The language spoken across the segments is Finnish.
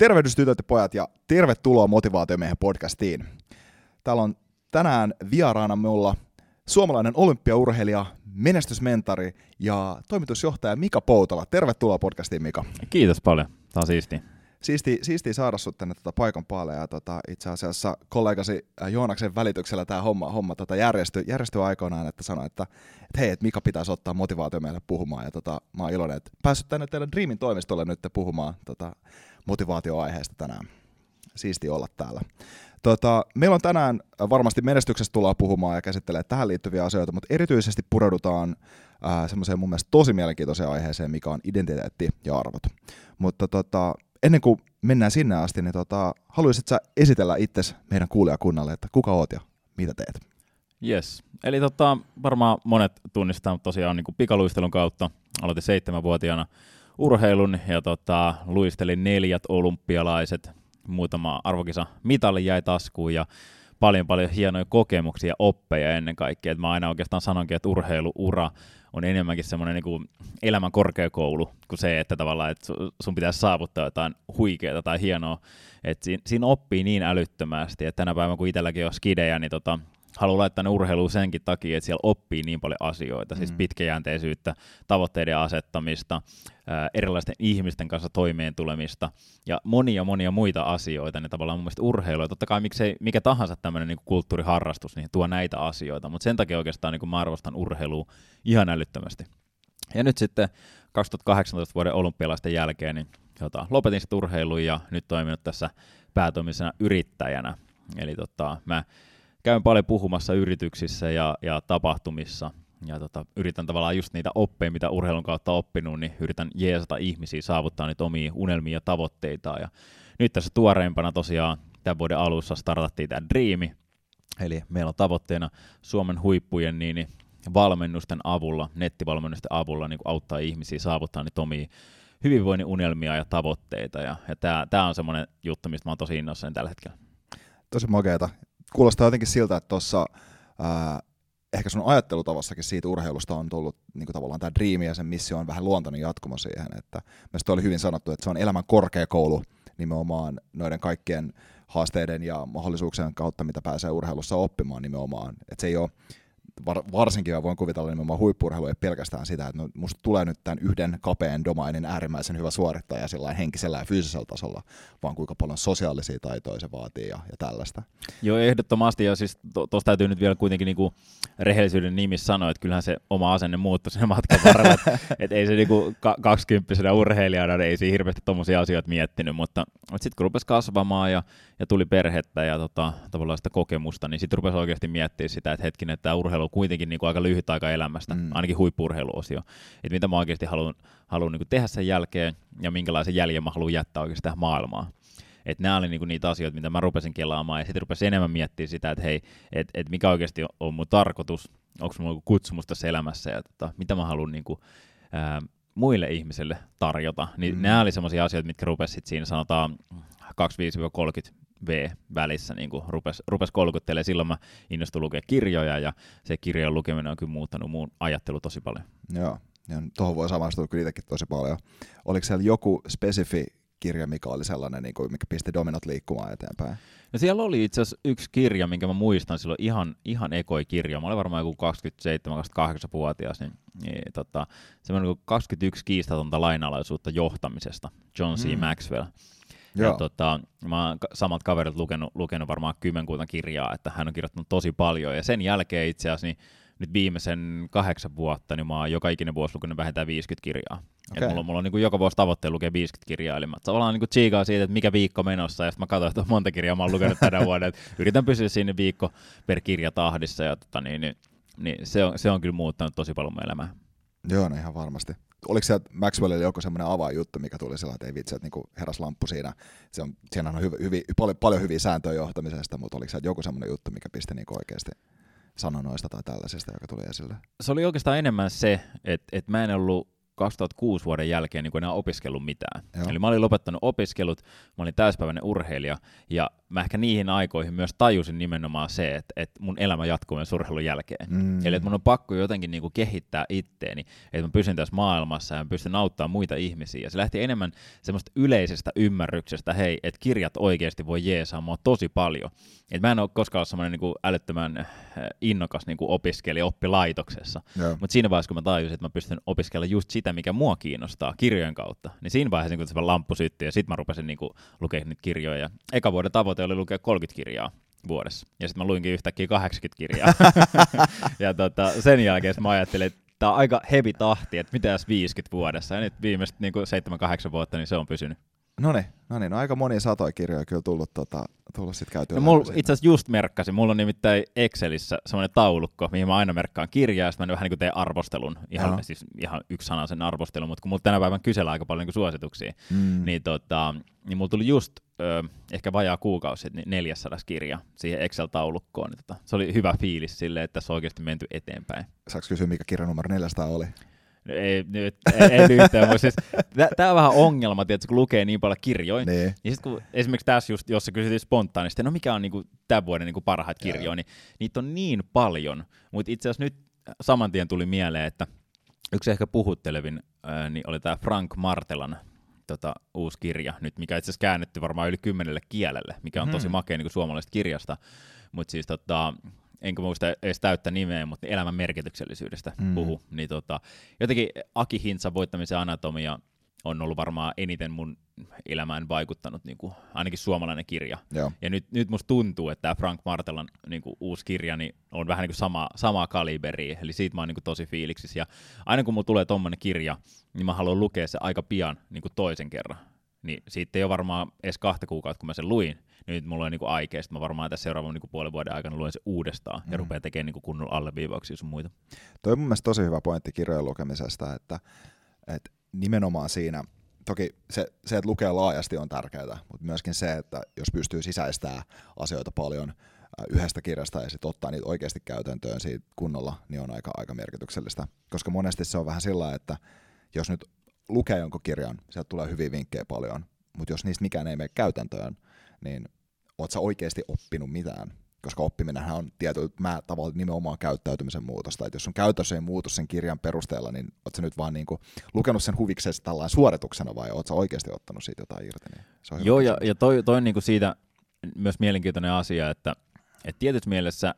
Tervehdys tytöt ja pojat ja tervetuloa Motivaatiomiehen podcastiin. Täällä on tänään vieraana mulla suomalainen olympiaurheilija, menestysmentari ja toimitusjohtaja Mika Poutala. Tervetuloa podcastiin Mika. Kiitos paljon, tämä on siisti. Siisti, siisti saada sut tänne tota paikan päälle ja tota, itse asiassa kollegasi Joonaksen välityksellä tämä homma, homma tota järjestyi, järjestyi aikoinaan, että sanoi, että, että hei, että Mika pitäisi ottaa motivaatio meille puhumaan ja tota, mä oon iloinen, että päässyt tänne teidän Dreamin toimistolle nyt puhumaan tota, motivaatioaiheesta tänään. Siisti olla täällä. Tota, meillä on tänään äh, varmasti menestyksestä tullaan puhumaan ja käsittelee tähän liittyviä asioita, mutta erityisesti pureudutaan äh, semmoiseen mun mielestä tosi mielenkiintoiseen aiheeseen, mikä on identiteetti ja arvot. Mutta tota, ennen kuin mennään sinne asti, niin tota, haluaisit sä esitellä itsesi meidän kuulijakunnalle, että kuka oot ja mitä teet? Yes. Eli tota, varmaan monet tunnistaa tosiaan niin pikaluistelun kautta. Aloitin seitsemänvuotiaana urheilun ja tota, luistelin neljät olympialaiset, muutama arvokisa mitali jäi taskuun ja paljon paljon hienoja kokemuksia ja oppeja ennen kaikkea. Et mä aina oikeastaan sanonkin, että urheiluura on enemmänkin semmoinen niin elämän korkeakoulu kuin se, että tavallaan että sun pitäisi saavuttaa jotain huikeaa tai hienoa. Et siinä, siinä oppii niin älyttömästi, että tänä päivänä kun itselläkin on skidejä, niin tota, haluan laittaa ne urheiluun senkin takia, että siellä oppii niin paljon asioita, siis mm. pitkäjänteisyyttä, tavoitteiden asettamista, erilaisten ihmisten kanssa toimeen tulemista ja monia monia muita asioita, niin tavallaan mun mielestä urheilu, ja totta kai miksei, mikä tahansa tämmöinen niin kulttuuriharrastus, niin tuo näitä asioita, mutta sen takia oikeastaan niin mä arvostan urheilua ihan älyttömästi. Ja nyt sitten 2018 vuoden olympialaisten jälkeen, niin jota, lopetin sitten urheilun ja nyt toiminut tässä päätoimisena yrittäjänä. Eli tota, mä käyn paljon puhumassa yrityksissä ja, ja tapahtumissa, ja tota, yritän tavallaan just niitä oppeja, mitä urheilun kautta oppinut, niin yritän jeesata ihmisiä saavuttaa niitä omia unelmia ja tavoitteita. Ja nyt tässä tuoreimpana tosiaan tämän vuoden alussa startattiin tämä Dreami, eli meillä on tavoitteena Suomen huippujen niin, niin valmennusten avulla, nettivalmennusten avulla niin auttaa ihmisiä saavuttaa niitä omia hyvinvoinnin unelmia ja tavoitteita. Ja, ja tämä on semmoinen juttu, mistä mä oon tosi innoissani tällä hetkellä. Tosi makeeta kuulostaa jotenkin siltä, että tuossa ehkä sun ajattelutavassakin siitä urheilusta on tullut niin kuin tavallaan tämä dreami ja sen missio on vähän luontainen jatkumo siihen, että mielestäni oli hyvin sanottu, että se on elämän korkeakoulu nimenomaan noiden kaikkien haasteiden ja mahdollisuuksien kautta, mitä pääsee urheilussa oppimaan nimenomaan. Että se ei ole var, varsinkin mä voin kuvitella nimenomaan huippurheilu ei pelkästään sitä, että no, musta tulee nyt tämän yhden kapeen domainin äärimmäisen hyvä suorittaja sillä henkisellä ja fyysisellä tasolla, vaan kuinka paljon sosiaalisia taitoja se vaatii ja, ja tällaista. Joo, ehdottomasti, ja siis tuosta to, täytyy nyt vielä kuitenkin niinku rehellisyyden nimissä sanoa, että kyllähän se oma asenne muuttui sen matkan varrella, että et ei se niinku kaksikymppisenä urheilijana, niin ei siinä hirveästi tuommoisia asioita miettinyt, mutta, mutta sitten kun rupesi kasvamaan ja, ja tuli perhettä ja tota, tavallaan sitä kokemusta, niin sitten rupesi oikeasti miettimään sitä, että hetkinen, että tämä urheilu kuitenkin niin kuin aika lyhyt aika elämästä, mm. ainakin huippurheiluosio. Että mitä mä oikeasti haluan, haluan niin kuin tehdä sen jälkeen ja minkälaisen jäljen mä haluan jättää oikeasti tähän maailmaan. Että nämä oli niinku niitä asioita, mitä mä rupesin kelaamaan, ja sitten rupesin enemmän miettimään sitä, että hei, että et mikä oikeasti on mun tarkoitus, onko mulla kutsumus tässä elämässä, ja tota, mitä mä haluan niinku, ää, muille ihmisille tarjota. Niin mm. nämä oli sellaisia asioita, mitkä rupesivat siinä sanotaan 25-30 V-välissä niin kuin rupesi, rupes kolkuttelemaan. Silloin mä innostuin lukea kirjoja ja se kirjojen lukeminen on kyllä muuttanut muun ajattelu tosi paljon. Joo, ja tuohon voi samastua kyllä itsekin tosi paljon. Oliko siellä joku spesifi kirja, mikä oli sellainen, niin kuin, mikä pisti dominot liikkumaan eteenpäin? No siellä oli itse asiassa yksi kirja, minkä mä muistan silloin ihan, ihan ekoi kirja. Mä olin varmaan joku 27-28-vuotias, niin, niin tota, semmoinen 21 kiistatonta lainalaisuutta johtamisesta, John C. Mm. Maxwell. Ja tota, mä oon samat kaverit lukenut, lukenut varmaan kymmenkunta kirjaa, että hän on kirjoittanut tosi paljon. Ja sen jälkeen itse asiassa niin nyt viimeisen kahdeksan vuotta, niin mä oon joka ikinen vuosi lukenut vähintään 50 kirjaa. Okay. Et mulla, mulla on niin kuin joka vuosi tavoitteena lukea 50 kirjaa, eli mä tavallaan niin tsiikaa siitä, että mikä viikko menossa, ja sitten mä katsoin, että monta kirjaa mä oon lukenut tänä vuonna, että yritän pysyä siinä viikko per kirja tahdissa, ja tota, niin, niin, niin se, on, se on kyllä muuttanut tosi paljon mun elämää. Joo, no ihan varmasti oliko se Maxwellille joku semmoinen avainjuttu, mikä tuli sillä että ei vitsi, että niinku heräs lamppu siinä. Se on, siinä on hyvi, hyvi, paljon, paljon hyviä sääntöjä johtamisesta, mutta oliko se joku semmoinen juttu, mikä pisti niinku oikeasti sanonoista tai tällaisesta, joka tuli esille? Se oli oikeastaan enemmän se, että, että mä en ollut 2006 vuoden jälkeen niin enää opiskellut mitään. Joo. Eli mä olin lopettanut opiskelut, mä olin täyspäiväinen urheilija, ja mä ehkä niihin aikoihin myös tajusin nimenomaan se, että, että mun elämä jatkuu myös urheilun jälkeen. Mm. Eli että mun on pakko jotenkin niin kuin kehittää itteeni, että mä pysyn tässä maailmassa ja mä pystyn auttamaan muita ihmisiä. Ja se lähti enemmän semmoista yleisestä ymmärryksestä, hei, että kirjat oikeasti voi jeesaa mua tosi paljon. Et mä en ole koskaan ollut semmoinen niin kuin älyttömän äh, innokas niin kuin opiskelija oppilaitoksessa. Mutta siinä vaiheessa, kun mä tajusin, että mä pystyn opiskella just sitä, mikä mua kiinnostaa kirjojen kautta, niin siinä vaiheessa niin se lamppu syttyi ja sitten mä rupesin niin lukemaan niitä kirjoja. Ja eka vuoden tavoite oli lukea 30 kirjaa vuodessa. Ja sitten mä luinkin yhtäkkiä 80 kirjaa. ja tota, sen jälkeen mä ajattelin, että tämä on aika heavy tahti, että mitä jos 50 vuodessa. Ja nyt viimeiset niin 7-8 vuotta, niin se on pysynyt. No niin, no niin, no aika monia satoja kirjoja kyllä tullut, tota, tullut sitten käytyä. No, mulla itse asiassa just merkkasin, mulla on nimittäin Excelissä semmoinen taulukko, mihin mä aina merkkaan kirjaa, ja sitten mä vähän niin kuin teen arvostelun, ihan, Joo. siis ihan yksi sana sen arvostelun, mutta kun mulla tänä päivänä kysellään aika paljon niin suosituksia, mm. niin, tota, niin mulla tuli just ö, ehkä vajaa kuukausi sitten niin 400 kirja siihen Excel-taulukkoon. Niin tota, se oli hyvä fiilis silleen, että tässä on oikeasti menty eteenpäin. Saanko kysyä, mikä kirja numero 400 oli? Ei, nyt, ei, ei yhtään, mutta siis, tämä on vähän ongelma, tietysti, kun lukee niin paljon kirjoja, Niin. ja sitten kun esimerkiksi tässä just, jos sä kysyt spontaanisti, no mikä on niinku tämän vuoden niinku parhaat kirjoja, niin niitä on niin paljon, mutta itse asiassa nyt saman tien tuli mieleen, että yksi ehkä puhuttelevin ää, niin oli tämä Frank Martelan tota, uusi kirja, nyt, mikä itse asiassa käännetty varmaan yli kymmenelle kielelle, mikä on tosi Mhm. makea niin suomalaisesta kirjasta, mutta siis tota, enkä muista edes täyttä nimeä, mutta elämän merkityksellisyydestä Mm. puhu, niin tota, jotenkin Aki Hintsan voittamisen anatomia on ollut varmaan eniten mun elämään vaikuttanut niin kuin, ainakin suomalainen kirja. Joo. Ja nyt, nyt musta tuntuu, että tämä Frank Martelan niin kuin, uusi kirja niin on vähän niin kuin sama, samaa kaliberia, eli siitä mä oon niin kuin, tosi fiiliksissä. Ja aina kun mulla tulee tommonen kirja, niin mä haluan lukea se aika pian niin kuin toisen kerran. Niin siitä ei ole varmaan edes kahta kuukautta, kun mä sen luin. Niin nyt mulla on niin aikea, sit mä varmaan tässä seuraavan niin puolen vuoden aikana luen se uudestaan ja Mm. rupean tekemään niin kunnon alleviivauksia sun muita. Toi on mun mielestä tosi hyvä pointti kirjojen lukemisesta, että, että nimenomaan siinä, toki se, se, että lukee laajasti on tärkeää, mutta myöskin se, että jos pystyy sisäistämään asioita paljon äh, yhdestä kirjasta ja sitten ottaa niitä oikeasti käytäntöön siitä kunnolla, niin on aika, aika merkityksellistä. Koska monesti se on vähän sillä että jos nyt lukee jonkun kirjan, sieltä tulee hyviä vinkkejä paljon, mutta jos niistä mikään ei mene käytäntöön, niin oot sä oikeasti oppinut mitään? Koska oppiminenhän on tietyllä mä tavalla nimenomaan käyttäytymisen muutosta. Et jos sun käytös ei muutu sen kirjan perusteella, niin oot sä nyt vaan niinku lukenut sen huviksesi tällainen suorituksena vai oot sä oikeasti ottanut siitä jotain irti? Niin se on Joo, ja, ja toi, toi on niinku siitä myös mielenkiintoinen asia, että, että tietyssä mielessä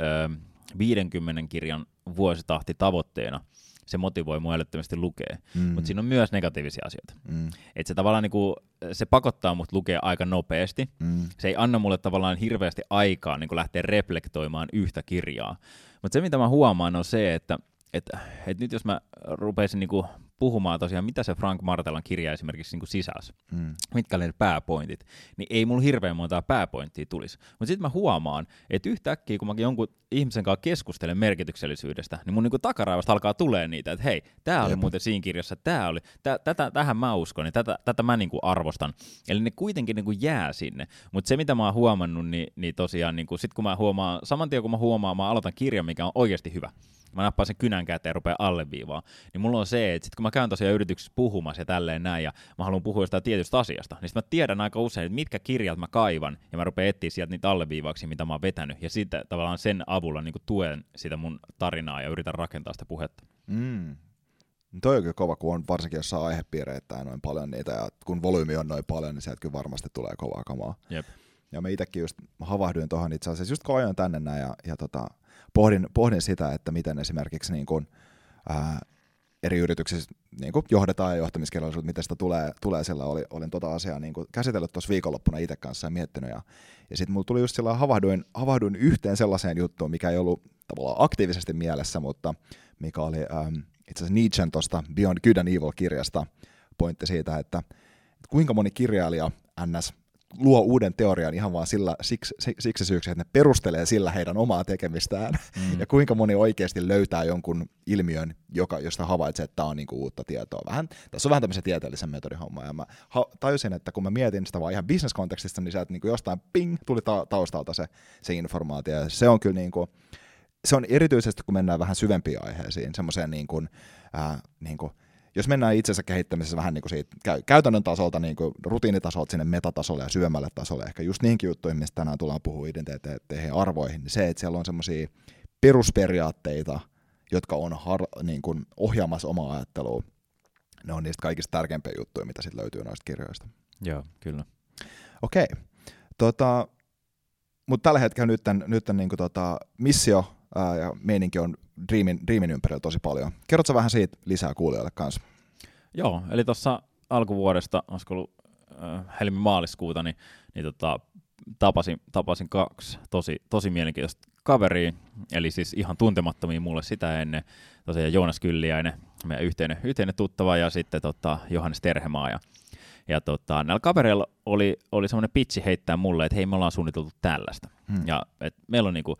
ö, 50 kirjan vuositahti tavoitteena se motivoi mua älyttömästi lukea. mm. Mutta siinä on myös negatiivisia asioita. mm. Et se tavallaan niinku, se pakottaa mut lukea aika nopeasti. Mm. Se ei anna mulle tavallaan hirveästi aikaa niin lähteä reflektoimaan yhtä kirjaa. Mutta se, mitä mä huomaan, on se, että et, et nyt jos mä rupeisin niinku puhumaan tosiaan, mitä se Frank Martelan kirja esimerkiksi niinku sisälsi, Mm. mitkä oli ne pääpointit, niin ei mulla hirveän montaa pääpointtia tulisi. Mutta sitten mä huomaan, että yhtäkkiä kun mä jonkun ihmisen kanssa keskustelen merkityksellisyydestä, niin mun niinku takaraivasta alkaa tulee niitä, että hei, tämä oli Jep. muuten siinä kirjassa, tämä oli, tä, tätä, tähän mä uskon, niin tätä, tätä mä niinku arvostan. Eli ne kuitenkin niinku jää sinne. Mutta se, mitä mä oon huomannut, niin, niin tosiaan, niinku, sit kun mä huomaan, saman tien kun mä huomaan, mä aloitan kirjan, mikä on oikeasti hyvä, mä nappaan sen kynän käteen ja rupean alleviivaan, niin mulla on se, että sit kun mä käyn tosiaan yrityksessä puhumassa ja tälleen näin, ja mä haluan puhua jostain tietystä asiasta, niin mä tiedän aika usein, että mitkä kirjat mä kaivan, ja mä rupean etsiä sieltä niitä alleviivauksia, mitä mä oon vetänyt, ja sitten tavallaan sen avulla niin tuen sitä mun tarinaa ja yritän rakentaa sitä puhetta. Mm. No Toi on kyllä kova, kun on varsinkin jossain aihepiireittäin noin paljon niitä, ja kun volyymi on noin paljon, niin sieltä kyllä varmasti tulee kovaa kamaa. Jep. Ja mä itsekin just havahduin tuohon itse asiassa, just kun ajoin tänne näin, ja, ja tota, pohdin, pohdin sitä, että miten esimerkiksi niin kun, ää, eri yrityksissä niin kuin johdetaan ja johtamiskirjallisuutta, miten sitä tulee, tulee sillä oli, olin tota asiaa niin kuin käsitellyt tuossa viikonloppuna itse kanssa ja miettinyt. Ja, ja sitten mulla tuli just sillä havahduin, havahduin yhteen sellaiseen juttuun, mikä ei ollut tavallaan aktiivisesti mielessä, mutta mikä oli ähm, itse asiassa Nietzschen tuosta Beyond Good and Evil-kirjasta pointti siitä, että, että kuinka moni kirjailija NS luo uuden teorian ihan vaan sillä, siksi, siksi syyksi, että ne perustelee sillä heidän omaa tekemistään. Mm. Ja kuinka moni oikeasti löytää jonkun ilmiön, joka, josta havaitsee, että tämä on niinku uutta tietoa. Vähän, tässä on vähän tämmöisen tieteellisen metodin homma. Ja mä tajusin, että kun mä mietin sitä vaan ihan bisneskontekstista, niin sieltä niinku jostain ping tuli ta- taustalta se, se informaatio. Ja se on kyllä niinku, se on erityisesti, kun mennään vähän syvempiin aiheisiin, semmoiseen niin kuin, ää, niin kuin, jos mennään itsensä kehittämisessä vähän niin kuin siitä käytännön tasolta, niin kuin rutiinitasolta sinne metatasolle ja syömälle tasolle, ehkä just niinkin juttuihin, mistä tänään tullaan puhua identiteetteihin ja arvoihin, niin se, että siellä on semmoisia perusperiaatteita, jotka on har, niin kuin ohjaamassa omaa ajattelua, ne on niistä kaikista tärkeimpiä juttuja, mitä sitten löytyy noista kirjoista. Joo, kyllä. Okei. Tota, mutta tällä hetkellä nyt, nyt niin kuin tota, missio ää, ja meininki on Dreamin, Dreamin ympärillä tosi paljon. Kerrotko vähän siitä lisää kuulijoille kanssa? Joo, eli tuossa alkuvuodesta, olisiko ollut äh, helmi-maaliskuuta, niin, niin tota, tapasin, tapasin kaksi tosi, tosi mielenkiintoista kaveria, eli siis ihan tuntemattomia mulle sitä ennen, tosiaan Joonas Kylliäinen, meidän yhteinen, yhteinen tuttava, ja sitten tota, Johannes Terhemaa, ja ja tota, näillä kavereilla oli, oli semmoinen pitchi heittää mulle, että hei, me ollaan suunniteltu tällaista. Hmm. Ja et meillä on niinku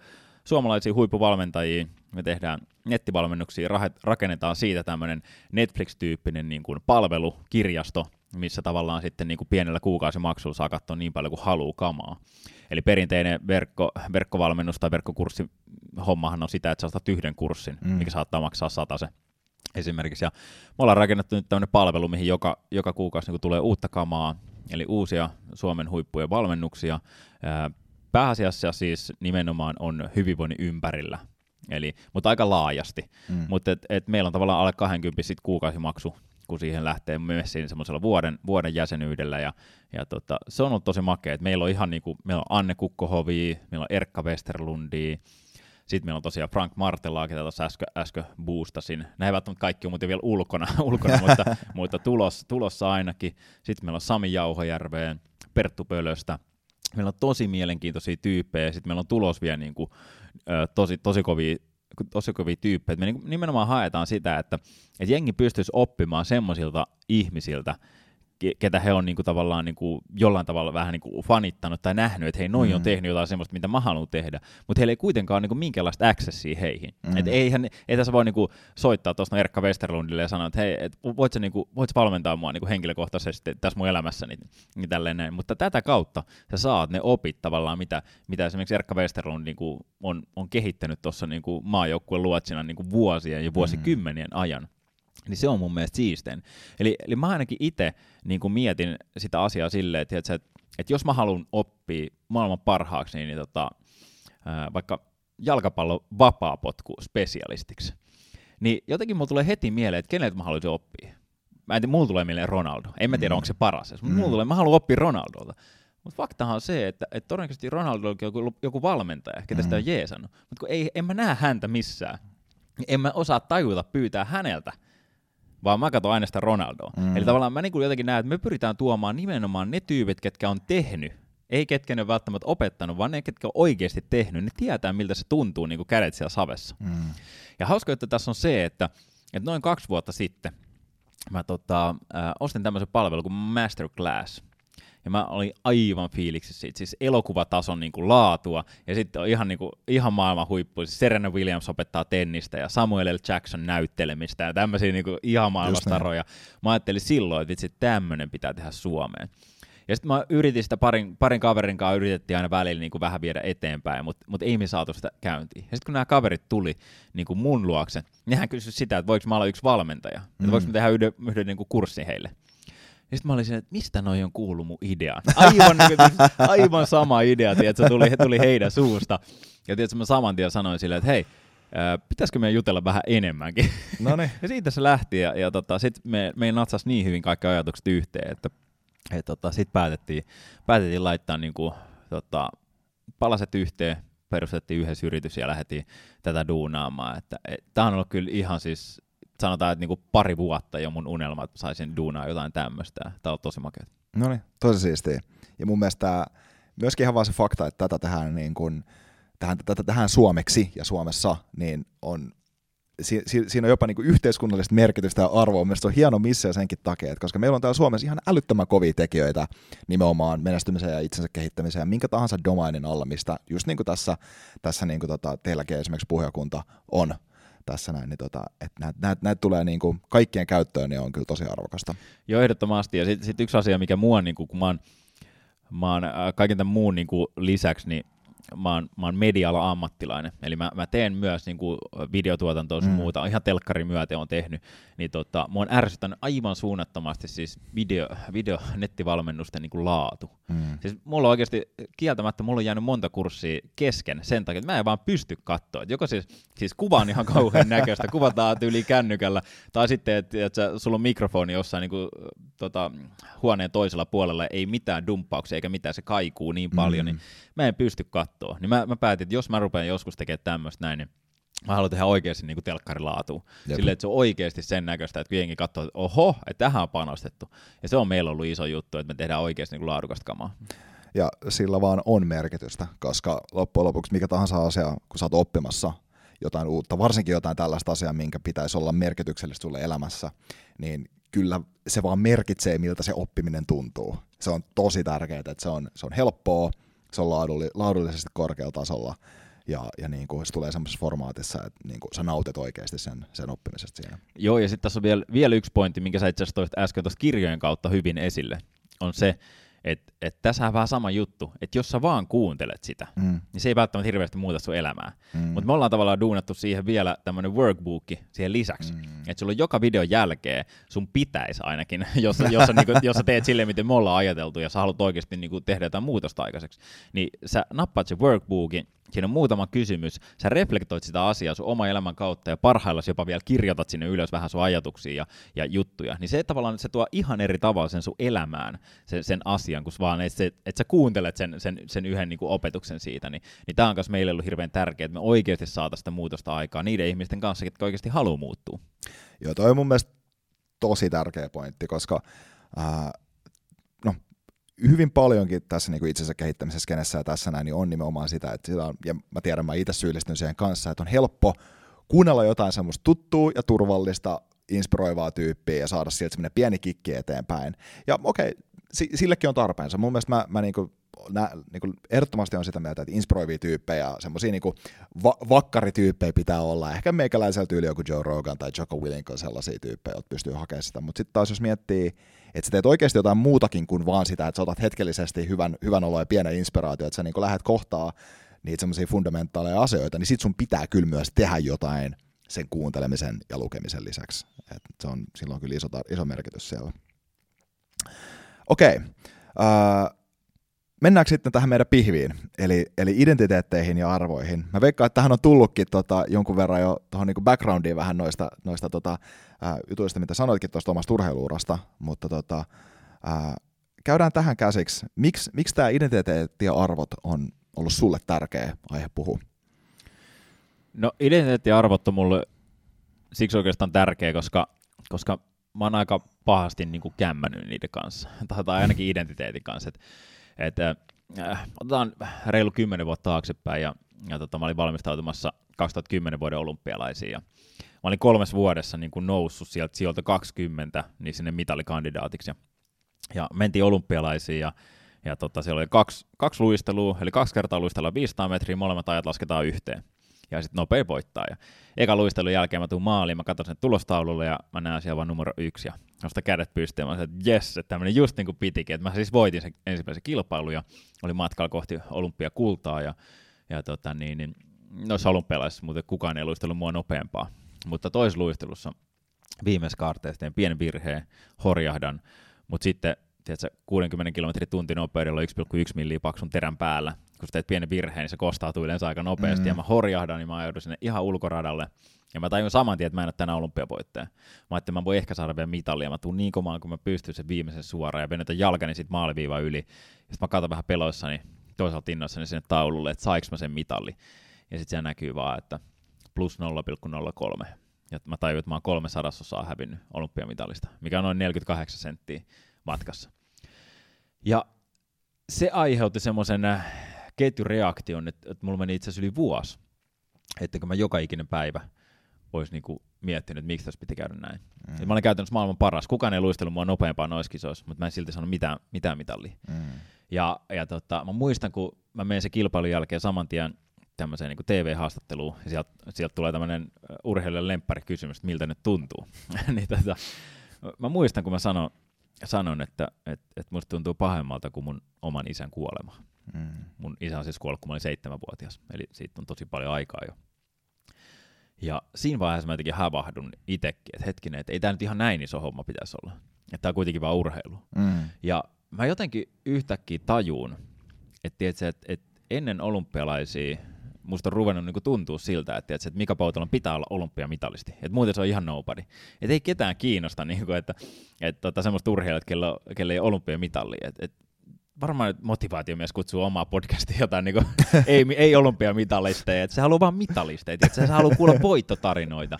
suomalaisia huippuvalmentajia, me tehdään nettivalmennuksia, rakennetaan siitä tämmöinen Netflix-tyyppinen niin kuin palvelu, kirjasto, missä tavallaan sitten niin kuin pienellä kuukausimaksulla saa katsoa niin paljon kuin haluaa kamaa. Eli perinteinen verkko, verkkovalmennus tai verkkokurssi hommahan on sitä, että sä ostat yhden kurssin, mm. mikä saattaa maksaa se esimerkiksi. Ja me ollaan rakennettu nyt tämmöinen palvelu, mihin joka, joka kuukausi niin tulee uutta kamaa, eli uusia Suomen huippujen valmennuksia. Pääasiassa siis nimenomaan on hyvinvoinnin ympärillä, Eli, mutta aika laajasti. Mm. Mutta et, et meillä on tavallaan alle 20 sit kuukausimaksu, kun siihen lähtee messiin semmoisella vuoden, vuoden jäsenyydellä. Ja, ja tota, se on ollut tosi makea. Et meillä on ihan niinku, meillä on Anne Kukkohovi, meillä on Erkka Westerlundi, sitten meillä on tosiaan Frank Martellaa, ketä tuossa äsken, äsken boostasin. Nämä eivät välttämättä kaikki on muuten vielä ulkona, ulkona mutta, mutta tulos, tulossa ainakin. Sitten meillä on Sami Jauhojärveen, Perttu Pölöstä. Meillä on tosi mielenkiintoisia tyyppejä, sitten meillä on tulos vielä niin kuin, tosi, tosi kovia tosi kovia tyyppejä. Me nimenomaan haetaan sitä, että, että jengi pystyisi oppimaan semmoisilta ihmisiltä, ketä he on niin kuin, tavallaan niin kuin, jollain tavalla vähän niin kuin, fanittanut tai nähnyt, että hei, noin mm. on tehnyt jotain semmoista, mitä mä haluan tehdä, mutta heillä ei kuitenkaan ole niin kuin, minkäänlaista accessia heihin. Mm. Et eihän, ei tässä voi niin kuin, soittaa tuosta Erkka Westerlundille ja sanoa, että hei, et voit, sä, niin kuin, voit sä valmentaa mua niin kuin, henkilökohtaisesti tässä mun elämässä, niin, niin tälleen näin. Mutta tätä kautta sä saat ne opit tavallaan, mitä, mitä esimerkiksi Erkka Westerlund niin kuin, on, on kehittänyt tuossa niin maajoukkueen luotsina niin kuin, vuosien ja vuosikymmenien mm. ajan niin se on mun mielestä siisteen. Eli, eli mä ainakin itse niin mietin sitä asiaa silleen, että, että, että jos mä haluan oppia maailman parhaaksi, niin, niin tota, ää, vaikka jalkapallon vapaapotku spesialistiksi, niin jotenkin mulla tulee heti mieleen, että keneltä mä haluaisin oppia. Mä en tiedä, mulla tulee mieleen Ronaldo. En mä tiedä, mm. onko se paras. Mutta mm. mulla tulee, mä haluan oppia Ronaldolta. Mutta faktahan on se, että, että todennäköisesti Ronaldo on joku, joku valmentaja, ketä mm. sitä on jeesannut. Mutta kun ei, en mä näe häntä missään, niin en mä osaa tajuta pyytää häneltä – vaan mä katson aina sitä Ronaldoa. Mm. Eli tavallaan mä niin jotenkin näen, että me pyritään tuomaan nimenomaan ne tyypit, ketkä on tehnyt, ei ketkä ne välttämättä opettanut, vaan ne, ketkä on oikeasti tehnyt, ne tietää, miltä se tuntuu niin kuin kädet siellä savessa. Mm. Ja hauska, että tässä on se, että, että noin kaksi vuotta sitten mä tota, äh, ostin tämmöisen palvelun kuin Masterclass – ja mä olin aivan fiiliksissä siitä, siis elokuvatason niin kuin laatua, ja sitten on ihan, niin kuin, ihan maailman huippu, siis Serena Williams opettaa tennistä, ja Samuel L. Jackson näyttelemistä, ja tämmöisiä niin kuin ihan maailmastaroja. Mä ajattelin silloin, että vitsi, tämmöinen pitää tehdä Suomeen. Ja sitten mä yritin sitä parin, parin kaverin kanssa, yritettiin aina välillä niin kuin vähän viedä eteenpäin, mutta mut ei me saatu sitä käyntiin. Ja sitten kun nämä kaverit tuli niin kuin mun luokse, niin hän kysyi sitä, että voiko mä olla yksi valmentaja, mm. että voiko mä tehdä yhden, yhden niin kuin kurssin heille. Ja sitten mä olisin, että mistä noi on kuullut mun idean? Aivan, niin aivan sama idea, tiedätkö, tuli, tuli heidän suusta. Ja tiedätkö, mä saman tien sanoin silleen, että hei, pitäisikö meidän jutella vähän enemmänkin? No niin. ja siitä se lähti, ja, ja tota, sitten me, me natsasi niin hyvin kaikki ajatukset yhteen, että et, tota, sitten päätettiin, päätettiin laittaa niinku, tota, palaset yhteen, perustettiin yhdessä yritys ja lähdettiin tätä duunaamaan. Tämä on ollut kyllä ihan siis sanotaan, että niinku pari vuotta jo mun unelma, että saisin duunaa jotain tämmöistä. Tämä on tosi makea. No niin, tosi siistiä. Ja mun mielestä myöskin ihan vaan se fakta, että tätä tehdään, niin kun, tähän, tätä tehdään suomeksi ja Suomessa, niin on si, si, siinä on jopa niin yhteiskunnallista merkitystä ja arvoa. Mielestäni on hieno missä senkin takia, että koska meillä on täällä Suomessa ihan älyttömän kovia tekijöitä nimenomaan menestymiseen ja itsensä kehittämiseen ja minkä tahansa domainin alla, mistä just niin kuin tässä, tässä niin kuin tota, teilläkin esimerkiksi puheenkunta on tässä näin, niin tota, että näitä näitä, näitä tulee niin kuin kaikkien käyttöön, niin on kyllä tosi arvokasta. Joo, ehdottomasti. Ja sitten sit yksi asia, mikä mua, niin kuin, kun mä oon, mä oon äh, kaiken tämän muun niin kuin lisäksi, niin mä oon, mä oon media ammattilainen, eli mä, mä teen myös niin kuin videotuotantoa mm. muuta, ihan telkkarin myöten on tehnyt, niin tota, mä oon ärsyttänyt aivan suunnattomasti siis video, video nettivalmennusten niin kuin laatu. Mm. Siis mulla on oikeasti kieltämättä, mulla on jäänyt monta kurssia kesken sen takia, että mä en vaan pysty katsoa. Joko siis, siis kuva on ihan kauhean näköistä, kuvataan yli kännykällä, tai sitten, että, että sulla on mikrofoni jossain niin kuin, tota, huoneen toisella puolella, ei mitään dumppauksia eikä mitään, se kaikuu niin paljon, mm. niin mä en pysty katsoa. Niin mä, mä päätin, että jos mä rupean joskus tekemään tämmöistä näin, niin mä haluan tehdä oikeasti niin telkkarilaatuun. Silleen, että se on oikeasti sen näköistä, että kun jengi katsoo, että oho, että tähän on panostettu. Ja se on meillä ollut iso juttu, että me tehdään oikeasti niin laadukasta kamaa. Ja sillä vaan on merkitystä, koska loppujen lopuksi mikä tahansa asia, kun sä oot oppimassa jotain uutta, varsinkin jotain tällaista asiaa, minkä pitäisi olla merkityksellistä sulle elämässä, niin kyllä se vaan merkitsee, miltä se oppiminen tuntuu. Se on tosi tärkeää, että se on, se on helppoa, se on laadulli, laadullisesti korkealla tasolla ja, ja niin kuin se tulee semmoisessa formaatissa, että niin kuin sä nautit oikeasti sen, sen oppimisesta siinä. Joo, ja sitten tässä on vielä, vielä yksi pointti, minkä sä itse asiassa äsken tuosta kirjojen kautta hyvin esille, on se, että et tässä on vähän sama juttu, että jos sä vaan kuuntelet sitä, mm. niin se ei välttämättä hirveästi muuta sun elämää. Mm. Mutta me ollaan tavallaan duunattu siihen vielä tämmöinen workbooki siihen lisäksi, mm. että sulla on joka videon jälkeen, sun pitäisi ainakin, jos, jos, sä, niinku, jos sä teet silleen, miten me ollaan ajateltu, ja sä haluat oikeasti niinku tehdä jotain muutosta aikaiseksi, niin sä nappaat se workbookin, Siinä on muutama kysymys. Sä reflektoit sitä asiaa sun oma elämän kautta ja parhaillaan jopa vielä kirjoitat sinne ylös vähän sun ajatuksia ja, ja juttuja. Niin se tavallaan se tuo ihan eri tavalla sen sun elämään sen, sen asian, kun vaan että, se, että sä kuuntelet sen, sen, sen yhden niin kuin opetuksen siitä. Niin, niin tämä on myös meille ollut hirveän tärkeää, että me oikeasti saataisiin sitä muutosta aikaa niiden ihmisten kanssa, jotka oikeasti haluaa muuttua. Joo, toi on mun mielestä tosi tärkeä pointti, koska äh, hyvin paljonkin tässä niin kuin itsensä kehittämisessä kenessä ja tässä näin, niin on nimenomaan sitä, että sitä on, ja mä tiedän, mä itse syyllistyn siihen kanssa, että on helppo kuunnella jotain semmoista tuttua ja turvallista, inspiroivaa tyyppiä ja saada sieltä semmoinen pieni kikki eteenpäin. Ja okei, okay, sillekin on tarpeensa. Mun mielestä mä, mä niin kuin, nä, niin kuin ehdottomasti on sitä mieltä, että inspiroivia tyyppejä, semmoisia niin va- vakkarityyppejä pitää olla. Ehkä meikäläisellä tyyli joku Joe Rogan tai Jocko Willink on sellaisia tyyppejä, jotka pystyy hakemaan sitä. Mutta sitten taas jos miettii, että sä teet oikeasti jotain muutakin kuin vaan sitä, että sä otat hetkellisesti hyvän, hyvän olo ja pienen inspiraatio, että sä niin lähdet kohtaa niitä semmoisia fundamentaaleja asioita, niin sit sun pitää kyllä myös tehdä jotain sen kuuntelemisen ja lukemisen lisäksi. Et se on, silloin kyllä iso, iso merkitys siellä. Okei. Okay. Uh, mennäänkö sitten tähän meidän pihviin, eli, eli identiteetteihin ja arvoihin. Mä veikkaan, että tähän on tullutkin tota, jonkun verran jo tuohon niinku backgroundiin vähän noista, noista tota, ää, jutuista, mitä sanoitkin tuosta omasta urheiluurasta, mutta tota, ää, käydään tähän käsiksi. Miks, miksi tämä identiteetti ja arvot on ollut sulle tärkeä aihe puhua? No identiteetti ja arvot on mulle siksi oikeastaan tärkeä, koska, koska mä oon aika pahasti niin kuin kämmännyt niiden kanssa, tai ainakin identiteetin kanssa. Et, et, äh, otetaan reilu kymmenen vuotta taaksepäin, ja, ja tota, mä olin valmistautumassa 2010 vuoden olympialaisiin, ja mä olin kolmes vuodessa niin kuin noussut sieltä sieltä 20 niin sinne mitalikandidaatiksi, ja, ja mentiin olympialaisiin, ja ja tota, siellä oli kaksi, kaksi luistelua, eli kaksi kertaa luistella 500 metriä, molemmat ajat lasketaan yhteen ja sitten nopea voittaa. Ja eka luistelun jälkeen mä tuun maaliin, mä katson sen tulostaululle ja mä näen siellä vaan numero yksi ja nostan kädet pystyyn. Mä sanoin, että jes, että tämmöinen just niin kuin pitikin. Että mä siis voitin sen ensimmäisen kilpailun ja oli matkalla kohti olympiakultaa ja, ja tota, niin, niin, noissa olympialaisissa muuten kukaan ei luistellut mua nopeampaa. Mutta toisessa luistelussa viimeisessä kaarteessa teen pienen virheen, horjahdan, mutta sitten tiedätkö, 60 kilometrin tuntinopeudella 1,1 milliä paksun terän päällä, kun sä teet pienen virheen, niin se kostautuu yleensä aika nopeasti, mm. ja mä horjahdan, niin mä ajaudun sinne ihan ulkoradalle, ja mä tajun saman tien, että mä en ole tänään olympiavoittaja. Mä ajattelin, että mä voin ehkä saada vielä mitallia, mä tuun niin komaan, kun mä pystyn sen viimeisen suoraan, ja venytän jalkani sit maaliviiva yli, ja sitten mä katson vähän peloissani, toisaalta innoissani sinne taululle, että saiko mä sen mitalli. Ja sitten siellä näkyy vaan, että plus 0,03. Ja mä tajun, että mä oon kolme sadasosaa hävinnyt olympiamitalista, mikä on noin 48 senttiä matkassa. Ja se aiheutti semmoisen äh, ketjureaktion, että, että mulla meni itse asiassa yli vuosi, että kun mä joka ikinen päivä olisi niinku miettinyt, että miksi tässä piti käydä näin. Mm. mä olen käytännössä maailman paras. Kukaan ei luistellut mua nopeampaa noissa kisoissa, mutta mä en silti sanonut mitään, mitään mitallia. Mm. Ja, ja tota, mä muistan, kun mä menen se kilpailun jälkeen saman tien tämmöiseen niin TV-haastatteluun, ja sieltä, sieltä tulee tämmöinen äh, urheilijan lemppari-kysymys, että miltä nyt tuntuu. niin tota, mä muistan, kun mä sanon, sanon, että et, et musta tuntuu pahemmalta kuin mun oman isän kuolema. Mm. Mun isä on siis kuollut, kun mä olin seitsemänvuotias, eli siitä on tosi paljon aikaa jo. Ja siinä vaiheessa mä jotenkin havahdun itsekin, että hetkinen, että ei tämä nyt ihan näin iso homma pitäisi olla. Että tämä on kuitenkin vaan urheilu. Mm. Ja mä jotenkin yhtäkkiä tajuun, että, tiedätkö, että, että ennen olympialaisia musta on ruvennut niinku tuntua siltä, että, että Mika Poutalon pitää olla olympiamitalisti. Että muuten se on ihan nobody. Että ei ketään kiinnosta, niinku, että, että tota, semmoista urheilijat, kello, kelle ei ole olympiamitallia. Että, että varmaan motivaatiomies kutsuu omaa podcastia jotain niin kuin, ei, ei olympiamitalisteja, että se haluaa vaan mitalisteja, että se haluaa kuulla voittotarinoita.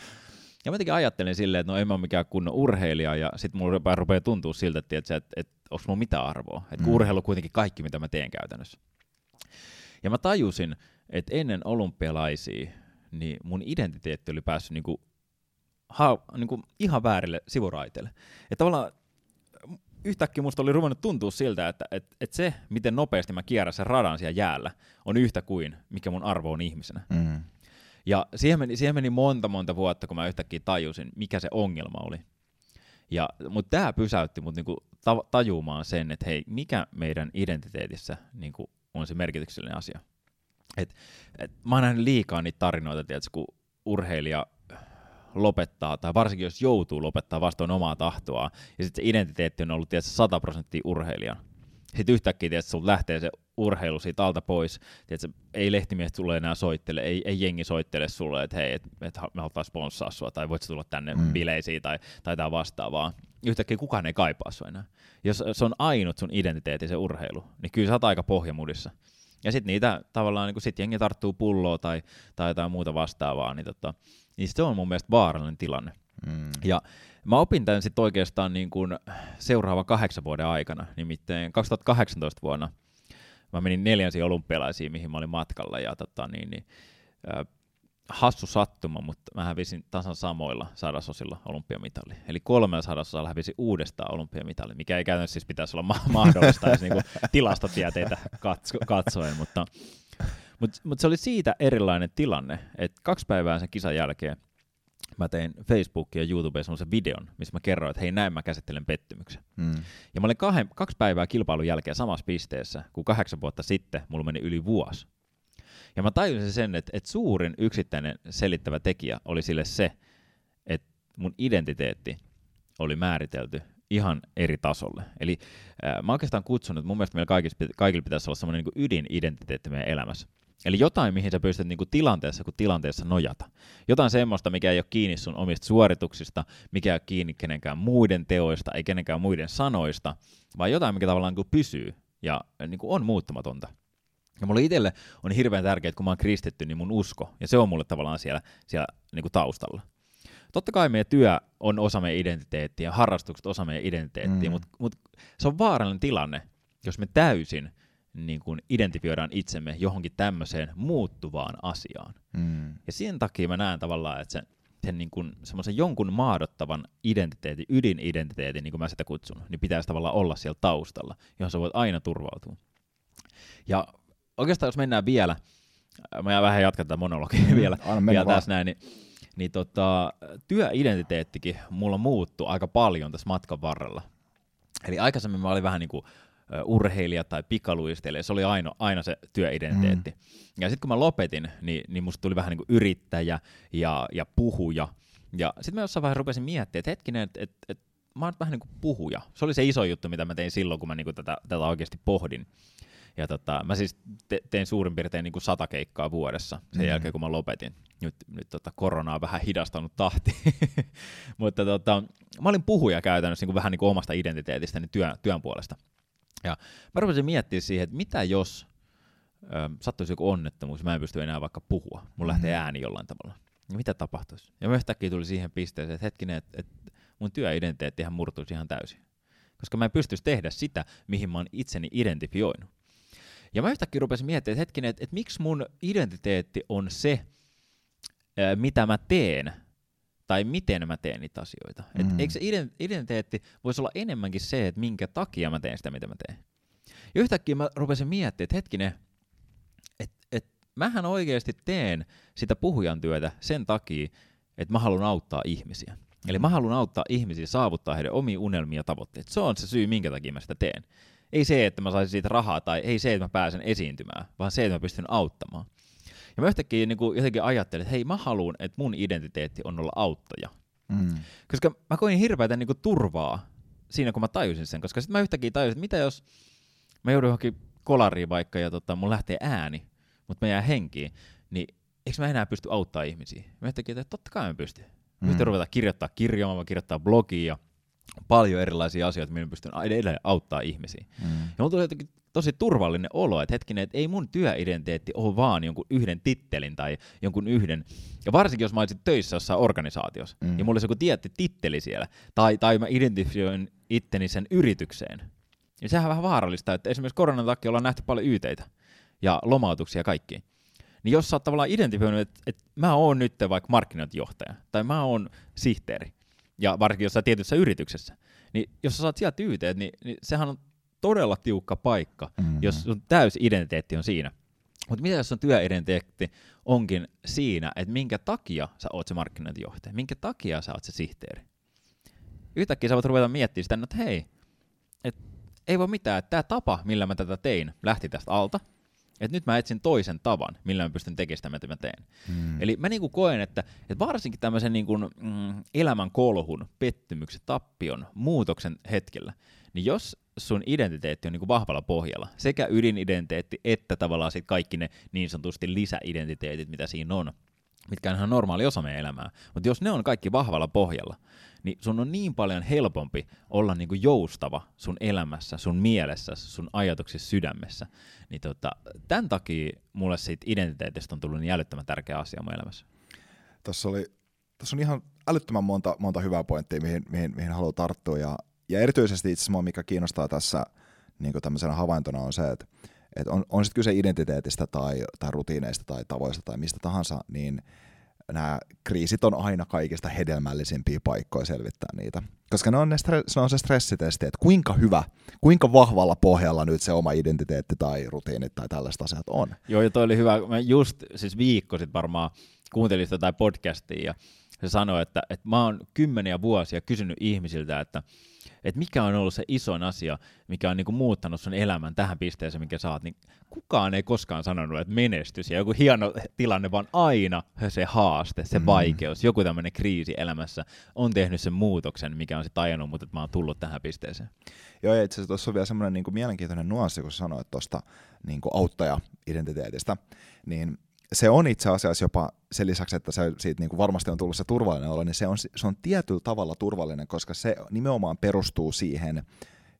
Ja mä jotenkin ajattelin silleen, että no en mä ole mikään kunnon urheilija, ja sitten mulla rupeaa, rupeaa tuntua siltä, että, että, että, että onko mulla mitään arvoa. Että mm. urheilu on kuitenkin kaikki, mitä mä teen käytännössä. Ja mä tajusin, että ennen olympialaisia, niin mun identiteetti oli päässyt niinku, ha, niinku ihan väärille sivuraiteille. Että tavallaan yhtäkkiä musta oli ruvennut tuntua siltä, että et, et se, miten nopeasti mä kierrän sen radan siellä jäällä, on yhtä kuin mikä mun arvo on ihmisenä. Mm. Ja siihen meni, siihen meni monta monta vuotta, kun mä yhtäkkiä tajusin, mikä se ongelma oli. Ja, mutta tämä pysäytti mut niinku ta- tajumaan sen, että hei, mikä meidän identiteetissä niinku on se merkityksellinen asia. Et, et, mä oon nähnyt liikaa niitä tarinoita, tiedätkö, kun urheilija lopettaa, tai varsinkin jos joutuu lopettaa vastoin omaa tahtoa, ja sitten se identiteetti on ollut tietysti 100 prosenttia urheilija. Sitten yhtäkkiä tietysti sun lähtee se urheilu siitä alta pois, tietysti, ei lehtimiehet sulle enää soittele, ei, ei jengi soittele sulle, että hei, et, et me halutaan sponssaa sua, tai voit tulla tänne mm. bileisiin, tai, tai jotain vastaavaa. Yhtäkkiä kukaan ei kaipaa sua enää. Jos se on ainut sun identiteetti, se urheilu, niin kyllä sä oot aika pohjamudissa. Ja sitten niitä tavallaan, niin sit jengi tarttuu pulloa tai, tai jotain muuta vastaavaa, niin tota, niin se on mun mielestä vaarallinen tilanne. Mm. Ja mä opin tämän sitten oikeastaan niin kuin seuraava kahdeksan vuoden aikana, nimittäin 2018 vuonna mä menin neljänsiin olympialaisiin, mihin mä olin matkalla, ja tota, niin, niin, äh, hassu sattuma, mutta mä hävisin tasan samoilla sadasosilla olympiamitali. Eli kolmella sadasosalla hävisin uudestaan olympiamitali, mikä ei käytännössä siis pitäisi olla ma- mahdollista jos niinku tilastotieteitä katso- katsoen, mutta mutta mut se oli siitä erilainen tilanne, että kaksi päivää sen kisan jälkeen mä tein Facebookin ja YouTubeen semmoisen videon, missä mä kerroin, että hei näin mä käsittelen pettymyksen. Mm. Ja mä olin kahden, kaksi päivää kilpailun jälkeen samassa pisteessä, kun kahdeksan vuotta sitten mulla meni yli vuosi. Ja mä tajusin sen, että, että suurin yksittäinen selittävä tekijä oli sille se, että mun identiteetti oli määritelty ihan eri tasolle. Eli äh, mä oikeastaan kutsun, että mun mielestä meillä kaikilla, kaikilla pitäisi olla semmoinen niin ydinidentiteetti meidän elämässä. Eli jotain, mihin sä pystyt niinku tilanteessa kuin tilanteessa nojata. Jotain semmoista, mikä ei ole kiinni sun omista suorituksista, mikä ei ole kiinni kenenkään muiden teoista, ei kenenkään muiden sanoista, vaan jotain, mikä tavallaan niinku pysyy ja niinku on muuttumatonta. Ja mulle itselle on hirveän tärkeää, että kun mä oon kristitty, niin mun usko, ja se on mulle tavallaan siellä, siellä niinku taustalla. Totta kai meidän työ on osa meidän identiteettiä, harrastukset osa meidän identiteettiä, mm. mutta mut se on vaarallinen tilanne, jos me täysin niin kuin identifioidaan itsemme johonkin tämmöiseen muuttuvaan asiaan. Mm. Ja sen takia mä näen tavallaan, että sen, sen niin kuin semmoisen jonkun maadottavan identiteetin, ydinidentiteetin, niin kuin mä sitä kutsun, niin pitäisi tavallaan olla siellä taustalla, johon sä voit aina turvautua. Ja oikeastaan jos mennään vielä, mä vähän jatkan tätä monologia mm, vielä, vielä tässä näin, niin, niin tota, työidentiteettikin mulla muuttui aika paljon tässä matkan varrella. Eli aikaisemmin mä olin vähän niin kuin urheilija tai pikaluistelija, se oli aina, aina se työidentiteetti. Mm. Ja sitten kun mä lopetin, niin, niin musta tuli vähän niin kuin yrittäjä ja, ja puhuja. Ja sitten mä jossain vaiheessa rupesin miettimään, että hetkinen, että et, et, mä oon vähän niin kuin puhuja. Se oli se iso juttu, mitä mä tein silloin, kun mä niin kuin tätä, tätä oikeasti pohdin. Ja tota, mä siis te, tein suurin piirtein niin kuin sata keikkaa vuodessa sen mm. jälkeen, kun mä lopetin. Nyt, nyt tota, korona on vähän hidastanut tahti. Mutta tota, mä olin puhuja käytännössä niin kuin vähän niin kuin omasta identiteetistäni työn, työn puolesta. Ja mä rupesin miettimään siihen, että mitä jos ö, sattuisi joku onnettomuus, mä en pysty enää vaikka puhua, mun mm-hmm. lähtee ääni jollain tavalla. Ja mitä tapahtuisi? Ja mä yhtäkkiä tuli siihen pisteeseen, että hetkinen, että, että mun työidentiteettihan murtuisi ihan täysin. Koska mä en pystyisi tehdä sitä, mihin mä oon itseni identifioinut. Ja mä yhtäkkiä rupesin miettimään, että hetkinen, että, että miksi mun identiteetti on se, mitä mä teen, tai miten mä teen niitä asioita. Mm. Et eikö se identiteetti voisi olla enemmänkin se, että minkä takia mä teen sitä, mitä mä teen. Ja yhtäkkiä mä rupesin miettimään, että hetkinen, että et, mähän oikeasti teen sitä puhujan työtä sen takia, että mä haluan auttaa ihmisiä. Eli mä haluan auttaa ihmisiä saavuttaa heidän omia unelmia ja tavoitteita. Se on se syy, minkä takia mä sitä teen. Ei se, että mä saisin siitä rahaa tai ei se, että mä pääsen esiintymään, vaan se, että mä pystyn auttamaan. Ja mä yhtäkkiä niin kuin jotenkin ajattelin, että hei mä haluan, että mun identiteetti on olla auttaja. Mm. Koska mä koin hirveätä niin kuin turvaa siinä, kun mä tajusin sen. Koska sitten mä yhtäkkiä tajusin, että mitä jos mä joudun johonkin kolariin vaikka ja tota, mun lähtee ääni, mutta mä jää henkiin, niin eikö mä enää pysty auttaa ihmisiä? Mä yhtäkkiä, että totta kai mä pystyn. Mä mm. ruveta kirjoittaa kirjaa, mä kirjoittaa blogia paljon erilaisia asioita, millä pystyn edelleen auttaa ihmisiä. Mm. Ja mulla tuli jotenkin tosi turvallinen olo, että hetkinen, että ei mun työidentiteetti ole vaan jonkun yhden tittelin tai jonkun yhden, ja varsinkin jos mä olisin töissä jossain organisaatiossa, mm. ja mulla olisi joku tietty titteli siellä, tai, tai mä identifioin itteni sen yritykseen, ja sehän on vähän vaarallista, että esimerkiksi koronan takia ollaan nähty paljon yteitä ja lomautuksia ja kaikki. Niin jos sä oot tavallaan identifioinut, että, että mä oon nyt vaikka markkinointijohtaja, tai mä oon sihteeri, ja varsinkin jossain tietyssä yrityksessä, niin jos sä saat sieltä yteet, niin, niin sehän on todella tiukka paikka, mm-hmm. jos sun täys identiteetti on siinä. Mutta mitä jos sun työidentiteetti onkin siinä, että minkä takia sä oot se markkinointijohtaja, minkä takia sä oot se sihteeri? Yhtäkkiä sä voit ruveta miettimään sitä, että hei, et ei voi mitään, että tämä tapa, millä mä tätä tein, lähti tästä alta, että nyt mä etsin toisen tavan, millä mä pystyn tekemään sitä, mitä mä teen. Hmm. Eli mä niinku koen, että, että varsinkin tämmöisen niinku, mm, elämän kolhun, pettymyksen, tappion, muutoksen hetkellä, niin jos sun identiteetti on niin kuin vahvalla pohjalla, sekä ydinidentiteetti että tavallaan sit kaikki ne niin sanotusti lisäidentiteetit, mitä siinä on, mitkä on ihan normaali osa meidän elämää. Mutta jos ne on kaikki vahvalla pohjalla, niin sun on niin paljon helpompi olla niin kuin joustava sun elämässä, sun mielessä, sun ajatuksissa, sydämessä. Niin tota, tämän takia mulle siitä identiteetistä on tullut niin älyttömän tärkeä asia mun elämässä. Tässä oli tässä on ihan älyttömän monta, monta hyvää pointtia, mihin, mihin, mihin haluaa tarttua. Ja ja erityisesti itse asiassa mikä kiinnostaa tässä niin tämmöisenä havaintona on se, että, että on, on sitten kyse identiteetistä tai, tai rutiineista tai tavoista tai mistä tahansa, niin nämä kriisit on aina kaikista hedelmällisimpiä paikkoja selvittää niitä. Koska ne on, ne stre- se on se stressitesti, että kuinka hyvä, kuinka vahvalla pohjalla nyt se oma identiteetti tai rutiinit tai tällaiset asiat on. Joo, ja toi oli hyvä. Mä just siis viikko sitten varmaan kuuntelin sitä tai podcastia ja se sanoi, että, että mä oon kymmeniä vuosia kysynyt ihmisiltä, että että mikä on ollut se isoin asia, mikä on niinku muuttanut sun elämän tähän pisteeseen, mikä saat, niin kukaan ei koskaan sanonut, että menestys ja joku hieno tilanne, vaan aina se haaste, se mm. vaikeus, joku tämmöinen kriisi elämässä on tehnyt sen muutoksen, mikä on se tajannut, mutta että mä oon tullut tähän pisteeseen. Joo, ja itse asiassa tuossa on vielä semmoinen niin mielenkiintoinen nuanssi, kun sanoit tuosta niin auttaja-identiteetistä, niin se on itse asiassa jopa sen lisäksi, että se siitä niin kuin varmasti on tullut se turvallinen olo, niin se on, se on tietyllä tavalla turvallinen, koska se nimenomaan perustuu siihen,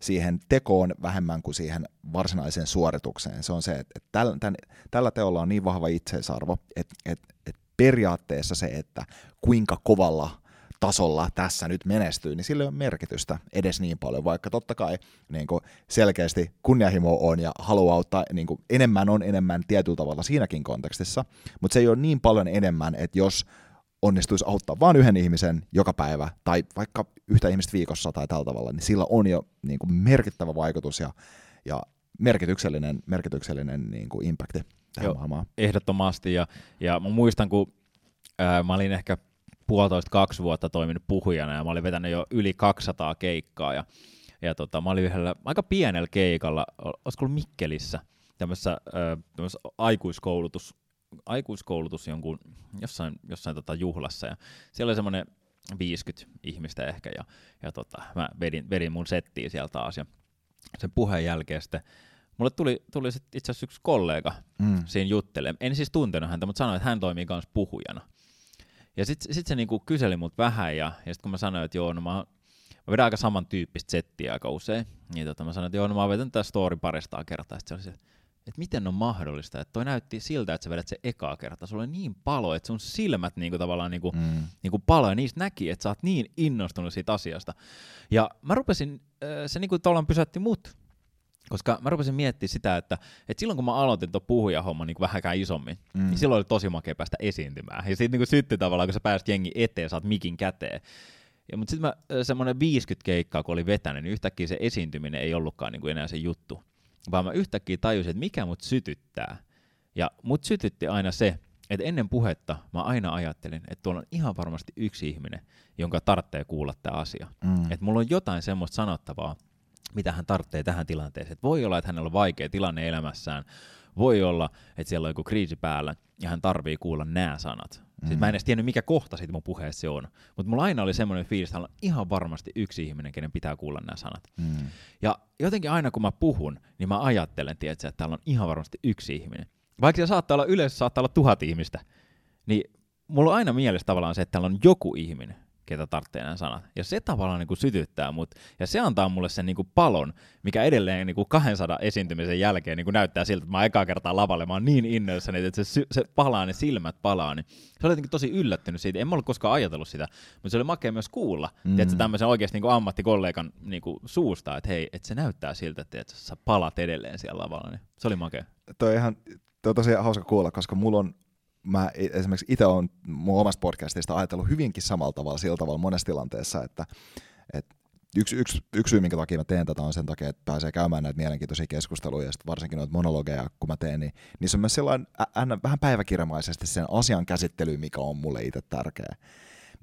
siihen tekoon vähemmän kuin siihen varsinaiseen suoritukseen. Se on se, että tällä, tämän, tällä teolla on niin vahva itseisarvo, että, että, että periaatteessa se, että kuinka kovalla tasolla tässä nyt menestyy, niin sillä ei ole merkitystä edes niin paljon, vaikka totta kai niin kuin selkeästi kunnianhimo on ja haluaa auttaa, niin kuin enemmän on enemmän tietyllä tavalla siinäkin kontekstissa, mutta se ei ole niin paljon enemmän, että jos onnistuisi auttaa vain yhden ihmisen joka päivä tai vaikka yhtä ihmistä viikossa tai tällä tavalla, niin sillä on jo niin kuin merkittävä vaikutus ja, ja merkityksellinen, merkityksellinen niin kuin impacti tähän Joo, maailmaan. Ehdottomasti ja, ja mä muistan, kun ää, mä olin ehkä puolitoista kaksi vuotta toiminut puhujana ja mä olin vetänyt jo yli 200 keikkaa ja, ja tota, mä olin yhdellä aika pienellä keikalla, olisiko ollut Mikkelissä, tämmöisessä, tämmöisessä aikuiskoulutus, aikuiskoulutus jonkun, jossain, jossain tota juhlassa ja siellä oli semmoinen 50 ihmistä ehkä ja, ja tota, mä vedin, vedin mun settiä siellä taas ja sen puheen jälkeen sitten Mulle tuli, tuli sit itse asiassa yksi kollega mm. siinä juttelemaan. En siis tuntenut häntä, mutta sanoin, että hän toimii myös puhujana. Ja sitten sit se niinku kyseli mut vähän, ja, ja sitten kun mä sanoin, että joo, no mä, mä vedän aika samantyyppistä settiä aika usein, niin tota mä sanoin, että joo, no mä vedän tätä story paristaan kertaa. Sitten se oli se, että miten on mahdollista, että toi näytti siltä, että sä vedät se ekaa kertaa. Sulla oli niin palo, että sun silmät niinku tavallaan niinku, mm. niinku palo, ja niistä näki, että sä oot niin innostunut siitä asiasta. Ja mä rupesin, se niinku tavallaan pysäytti mut koska mä rupesin miettimään sitä, että, että silloin kun mä aloitin tuon puhujahomman niin vähänkään isommin, mm. niin silloin oli tosi makea päästä esiintymään. Ja siitä niin syttyi tavallaan, kun sä pääsit jengi eteen, saat mikin käteen. Ja, mutta sitten mä semmoinen 50 keikkaa, kun oli vetänyt, niin yhtäkkiä se esiintyminen ei ollutkaan niin kuin enää se juttu. Vaan mä yhtäkkiä tajusin, että mikä mut sytyttää. Ja mut sytytti aina se, että ennen puhetta mä aina ajattelin, että tuolla on ihan varmasti yksi ihminen, jonka tarvitsee kuulla tämä asia. Mm. Että mulla on jotain semmoista sanottavaa, mitä hän tarvitsee tähän tilanteeseen. Et voi olla, että hänellä on vaikea tilanne elämässään, voi olla, että siellä on joku kriisi päällä ja hän tarvii kuulla nämä sanat. Mm. Siis mä en edes tiennyt, mikä kohta siitä mun puheessa se on. Mutta mulla aina oli semmoinen fiilis, että on ihan varmasti yksi ihminen, kenen pitää kuulla nämä sanat. Mm. Ja jotenkin aina kun mä puhun, niin mä ajattelen, tietysti, että täällä on ihan varmasti yksi ihminen. Vaikka se saattaa olla yleensä saattaa olla tuhat ihmistä, niin mulla on aina mielessä tavallaan se, että täällä on joku ihminen, ketä tarvitsee nämä sanat. Ja se tavallaan niin kuin sytyttää mut. Ja se antaa mulle sen niin kuin palon, mikä edelleen niin kuin 200 esiintymisen jälkeen niin kuin näyttää siltä, että mä ekaa kertaa lavalle, mä oon niin innoissani, että se, se palaa, ne silmät palaa. Niin se oli jotenkin tosi yllättynyt siitä. En mä ollut koskaan ajatellut sitä, mutta se oli makea myös kuulla. Mm. Tiedätkö, tämmöisen oikeasti niin kuin ammattikollegan niin kuin suusta, että hei, että se näyttää siltä, että sä palat edelleen siellä lavalla. Niin se oli makea. Toi ihan, toi on tosi hauska kuulla, koska mulla on mä esimerkiksi itse olen mun omasta podcastista ajatellut hyvinkin samalla tavalla sillä tavalla monessa tilanteessa, että, että yksi, yksi, yksi syy, minkä takia mä teen tätä, on sen takia, että pääsee käymään näitä mielenkiintoisia keskusteluja, ja varsinkin noita monologeja, kun mä teen, niin niissä on myös sellainen vähän päiväkirjamaisesti sen asian käsittely, mikä on mulle itse tärkeä.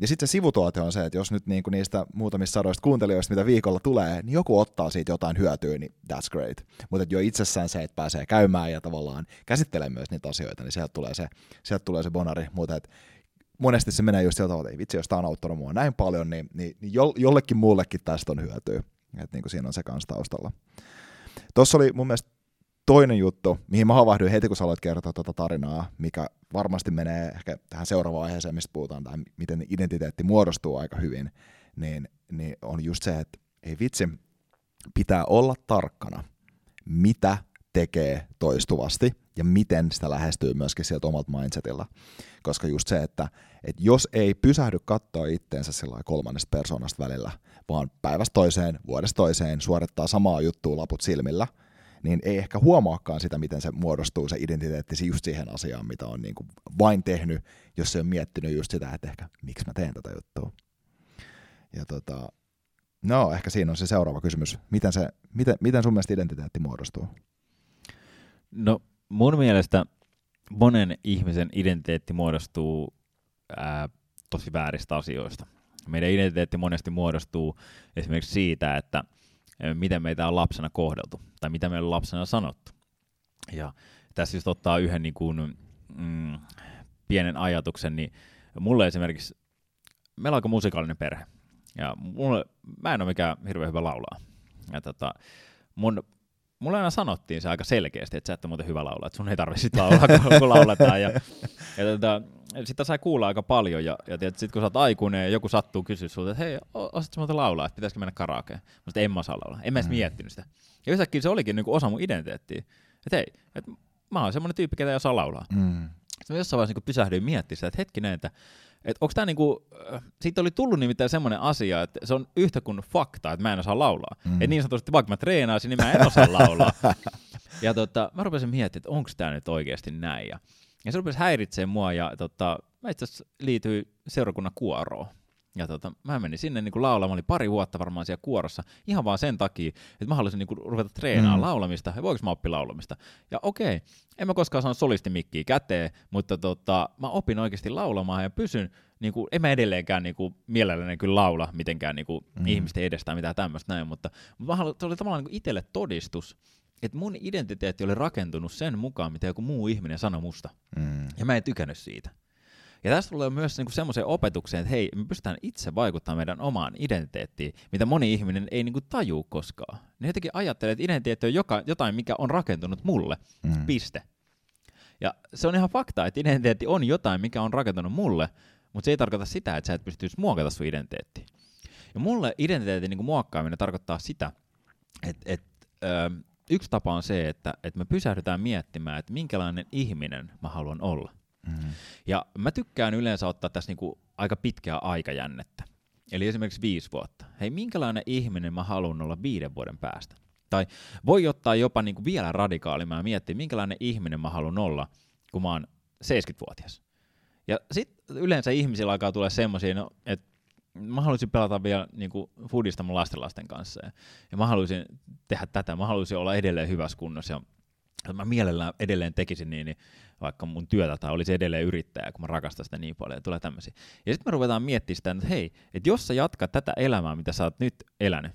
Ja sitten se sivutuote on se, että jos nyt niinku niistä muutamista sadoista kuuntelijoista, mitä viikolla tulee, niin joku ottaa siitä jotain hyötyä, niin that's great. Mutta jo itsessään se, että pääsee käymään ja tavallaan käsittelee myös niitä asioita, niin sieltä tulee se, sieltä tulee se bonari. Mutta et monesti se menee just sillä tavalla, että vitsi, jos tämä on auttanut mua näin paljon, niin, niin, niin jollekin muullekin tästä on hyötyä. Että niin siinä on se kanssa taustalla. Tuossa oli mun mielestä toinen juttu, mihin mä havahduin heti, kun sä aloit kertoa tuota tarinaa, mikä varmasti menee ehkä tähän seuraavaan aiheeseen, mistä puhutaan, tai miten identiteetti muodostuu aika hyvin, niin, niin on just se, että ei vitsi, pitää olla tarkkana, mitä tekee toistuvasti ja miten sitä lähestyy myöskin sieltä omalta mindsetilla. Koska just se, että, että jos ei pysähdy katsoa itteensä sillä kolmannesta persoonasta välillä, vaan päivästä toiseen, vuodesta toiseen suorittaa samaa juttua laput silmillä – niin ei ehkä huomaakaan sitä, miten se muodostuu se identiteetti just siihen asiaan, mitä on niin kuin vain tehnyt, jos se on miettinyt just sitä, että ehkä miksi mä teen tätä juttua. Ja tota, no ehkä siinä on se seuraava kysymys. Miten, se, miten, miten sun mielestä identiteetti muodostuu? No mun mielestä monen ihmisen identiteetti muodostuu ää, tosi vääristä asioista. Meidän identiteetti monesti muodostuu esimerkiksi siitä, että – miten meitä on lapsena kohdeltu, tai mitä meillä on lapsena sanottu. Ja tässä just ottaa yhden niin kuin, mm, pienen ajatuksen, niin mulle esimerkiksi, meillä on aika musikaalinen perhe, ja mulle, mä en ole mikään hirveän hyvä laulaa. Ja tota, mun mulle aina sanottiin se aika selkeästi, että sä et ole muuten hyvä laulaa, että sun ei tarvitse laulaa, kun, kun lauletaan. Ja, ja tota, sitä sai kuulla aika paljon, ja, ja sitten kun sä oot aikuinen ja joku sattuu kysyä sulta, että hei, osaatko muuten laulaa, että pitäisikö mennä karaokeen? Mä sanoin, en mä osaa laulaa, en mä edes mm. miettinyt sitä. Ja yhtäkkiä se olikin niin kuin osa mun identiteettiä, että hei, että mä oon semmoinen tyyppi, ketä ei osaa laulaa. Mm. Sitten jossain vaiheessa niin pysähdyin miettimään sitä, että hetkinen, että että onko tämä niinku, äh, siitä oli tullut nimittäin semmoinen asia, että se on yhtä kuin fakta, että mä en osaa laulaa. Mm. Että niin sanotusti, vaikka mä treenaisin, niin mä en osaa laulaa. ja tota, mä rupesin miettimään, että onko tämä nyt oikeasti näin. Ja, ja se rupesi häiritsemään mua, ja tota, mä itse asiassa liityin seurakunnan kuoroon. Ja tota, mä menin sinne niin laulamaan, mä olin pari vuotta varmaan siellä kuorossa, ihan vaan sen takia, että mä haluaisin niin ruveta treenaamaan mm. laulamista, ja voiko mä oppia laulamista. Ja okei, en mä koskaan saanut solistimikkiä käteen, mutta tota, mä opin oikeasti laulamaan ja pysyn, niin kuin, en mä edelleenkään niin kuin, mielelläni kyllä laula mitenkään niin kuin, mm. ihmisten edestä mitään tämmöistä näin, mutta, mutta mä haluan, se oli tavallaan niin itselle todistus, että mun identiteetti oli rakentunut sen mukaan, mitä joku muu ihminen sanoi musta. Mm. Ja mä en tykännyt siitä. Ja tästä tulee myös niinku semmoiseen opetukseen, että hei, me pystytään itse vaikuttamaan meidän omaan identiteettiin, mitä moni ihminen ei niinku tajuu koskaan. Ne jotenkin ajattelee, että identiteetti on joka, jotain, mikä on rakentunut mulle. Mm. Piste. Ja se on ihan fakta, että identiteetti on jotain, mikä on rakentunut mulle, mutta se ei tarkoita sitä, että sä et pystyisi muokata sun identiteetti. Ja mulle identiteetin niin muokkaaminen tarkoittaa sitä, että, että ö, yksi tapa on se, että, että me pysähdytään miettimään, että minkälainen ihminen mä haluan olla. Mm. Ja mä tykkään yleensä ottaa tässä niinku aika pitkää aikajännettä. Eli esimerkiksi viisi vuotta. Hei, minkälainen ihminen mä haluan olla viiden vuoden päästä? Tai voi ottaa jopa niinku vielä radikaalimmin ja miettiä, minkälainen ihminen mä haluan olla, kun mä oon 70-vuotias. Ja sitten yleensä ihmisillä alkaa tulla semmoisia, no, että mä haluaisin pelata vielä niin kuin foodista mun lasten kanssa. Ja, ja mä haluaisin tehdä tätä, mä haluaisin olla edelleen hyvässä kunnossa. Ja mä mielellään edelleen tekisin niin, niin vaikka mun työtä tai olisi edelleen yrittäjä, kun mä rakastan sitä niin paljon, ja tulee tämmöisiä. Ja sitten me ruvetaan miettimään sitä, että hei, että jos sä jatkat tätä elämää, mitä sä oot nyt elänyt,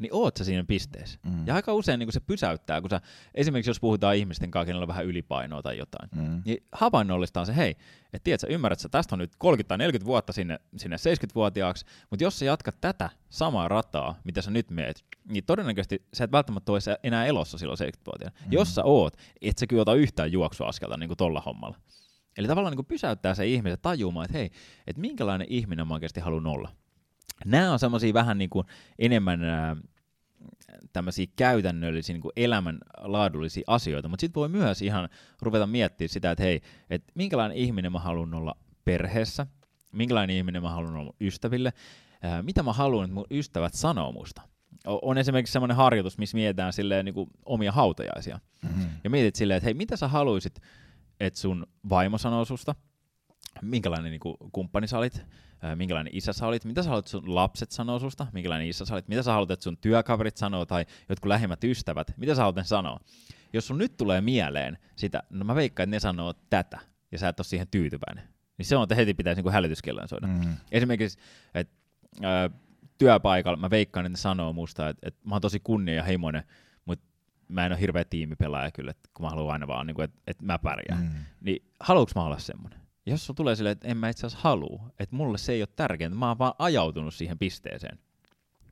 niin oot sä siinä pisteessä. Mm. Ja aika usein niin se pysäyttää, kun sä, esimerkiksi jos puhutaan ihmisten kanssa, kenellä on vähän ylipainoa tai jotain, Mm. niin havainnollistaan se, hei, että tiedät, sä ymmärrät, että tästä on nyt 30 tai 40 vuotta sinne, sinne 70-vuotiaaksi, mutta jos sä jatkat tätä samaa rataa, mitä sä nyt meet, niin todennäköisesti sä et välttämättä ole enää elossa silloin 70-vuotiaana. Mm. Jos sä oot, et sä kyllä ota yhtään juoksuaskelta niin kuin tolla hommalla. Eli tavallaan niin pysäyttää se ihminen tajumaan, että hei, että minkälainen ihminen mä oikeasti haluan olla. Nämä on semmoisia vähän niin kuin enemmän ää, tämmöisiä käytännöllisiä niin kuin elämänlaadullisia asioita, mutta sitten voi myös ihan ruveta miettimään sitä, että hei, että minkälainen ihminen mä haluan olla perheessä, minkälainen ihminen mä haluan olla ystäville, ää, mitä mä haluan, että mun ystävät sanoo musta. O- on esimerkiksi semmoinen harjoitus, missä mietitään silleen niin kuin omia hautajaisia. Mm. Ja mietit silleen, että hei, mitä sä haluaisit, että sun vaimo sanoo susta, minkälainen niin kuin, kumppani sä olit, minkälainen isä sä olit, mitä sä haluat, sun lapset sanoo susta, minkälainen isä sä olit, mitä sä haluat, että sun työkaverit sanoo tai jotkut lähimmät ystävät, mitä sä haluat ne sanoa. Jos sun nyt tulee mieleen sitä, no mä veikkaan, että ne sanoo tätä, ja sä et ole siihen tyytyväinen, niin se on, että heti pitäisi niin hälytyskellon soida. Mm. Esimerkiksi, että ää, työpaikalla mä veikkaan, että ne sanoo musta, että, että mä oon tosi kunnianhimoinen, mutta mä en ole hirveä tiimipelaaja kyllä, että kun mä haluan aina vaan, niin kuin, että, että mä pärjään. Mm. Niin haluuks mä olla semmoinen? Jos sulla tulee silleen, että en mä itse asiassa halua, että mulle se ei ole tärkeintä, mä oon vaan ajautunut siihen pisteeseen.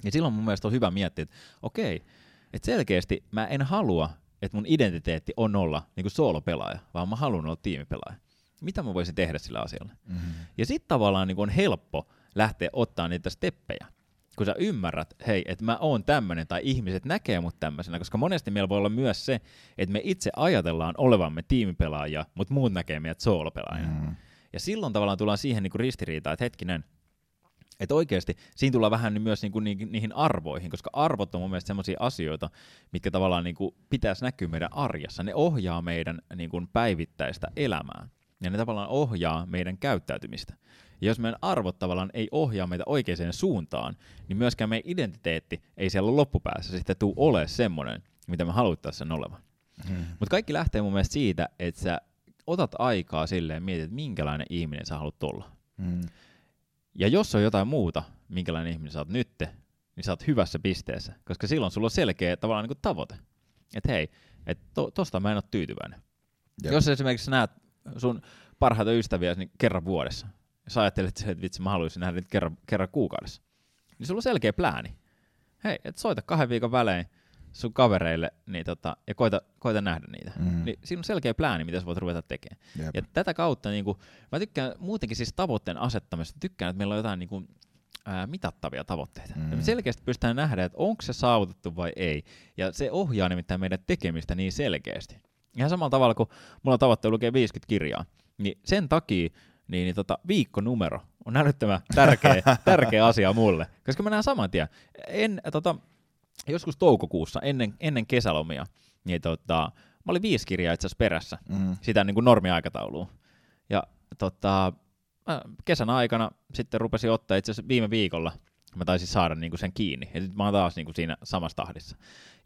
Ja silloin mun mielestä on hyvä miettiä, että okei, että selkeästi mä en halua, että mun identiteetti on olla niin kuin soolopelaaja, vaan mä haluan olla tiimipelaaja. Mitä mä voisin tehdä sillä asialla? Mm. Ja sitten tavallaan niin on helppo lähteä ottaa niitä steppejä, kun sä ymmärrät, hei, että mä oon tämmöinen tai ihmiset näkee mut tämmöisenä, koska monesti meillä voi olla myös se, että me itse ajatellaan olevamme tiimipelaajia, mutta muut näkee meidät soolopelaajina. Mm. Ja silloin tavallaan tullaan siihen niin ristiriitaan, että hetkinen, että oikeasti siinä tullaan vähän niin myös niin kuin niihin, arvoihin, koska arvot on mun mielestä sellaisia asioita, mitkä tavallaan niin kuin pitäisi näkyä meidän arjessa. Ne ohjaa meidän niin kuin päivittäistä elämää ja ne tavallaan ohjaa meidän käyttäytymistä. Ja jos meidän arvot tavallaan ei ohjaa meitä oikeaan suuntaan, niin myöskään meidän identiteetti ei siellä loppupäässä sitten tule ole semmoinen, mitä me haluttaisiin sen olevan. Mm. Mutta kaikki lähtee mun mielestä siitä, että sä otat aikaa silleen mietit, että minkälainen ihminen sä haluat olla. Mm. Ja jos on jotain muuta, minkälainen ihminen sä oot nytte, niin sä oot hyvässä pisteessä, koska silloin sulla on selkeä tavallaan niin kuin tavoite. Että hei, että to, tosta mä en ole tyytyväinen. Jep. Jos esimerkiksi näet sun parhaita ystäviä niin kerran vuodessa, ja sä ajattelet, että vitsi mä haluaisin nähdä niitä kerran, kerran kuukaudessa, niin sulla on selkeä plääni. Hei, et soita kahden viikon välein sun kavereille niin tota, ja koita, koita nähdä niitä. Mm. Niin siinä on selkeä plääni, mitä sä voit ruveta tekemään. Jep. Ja tätä kautta niin kuin, mä tykkään muutenkin siis tavoitteen asettamista, tykkään, että meillä on jotain niin kuin, ää, mitattavia tavoitteita. Mm. Ja me selkeästi pystytään nähdä, että onko se saavutettu vai ei. Ja se ohjaa nimittäin meidän tekemistä niin selkeästi. Ihan samalla tavalla kuin mulla on tavoitteena lukee 50 kirjaa, niin sen takia niin, niin tota, viikkonumero on älyttömän tärkeä, tärkeä asia mulle, koska mä näen saman tien. En, tota, joskus toukokuussa ennen, ennen kesälomia, niin tota, mä olin viisi kirjaa itse asiassa perässä Mm. sitä niin kuin normiaikatauluun. Ja tota, mä kesän aikana sitten rupesin ottaa itse asiassa viime viikolla, mä taisin saada niin kuin sen kiinni. Ja nyt mä oon taas niin kuin siinä samassa tahdissa.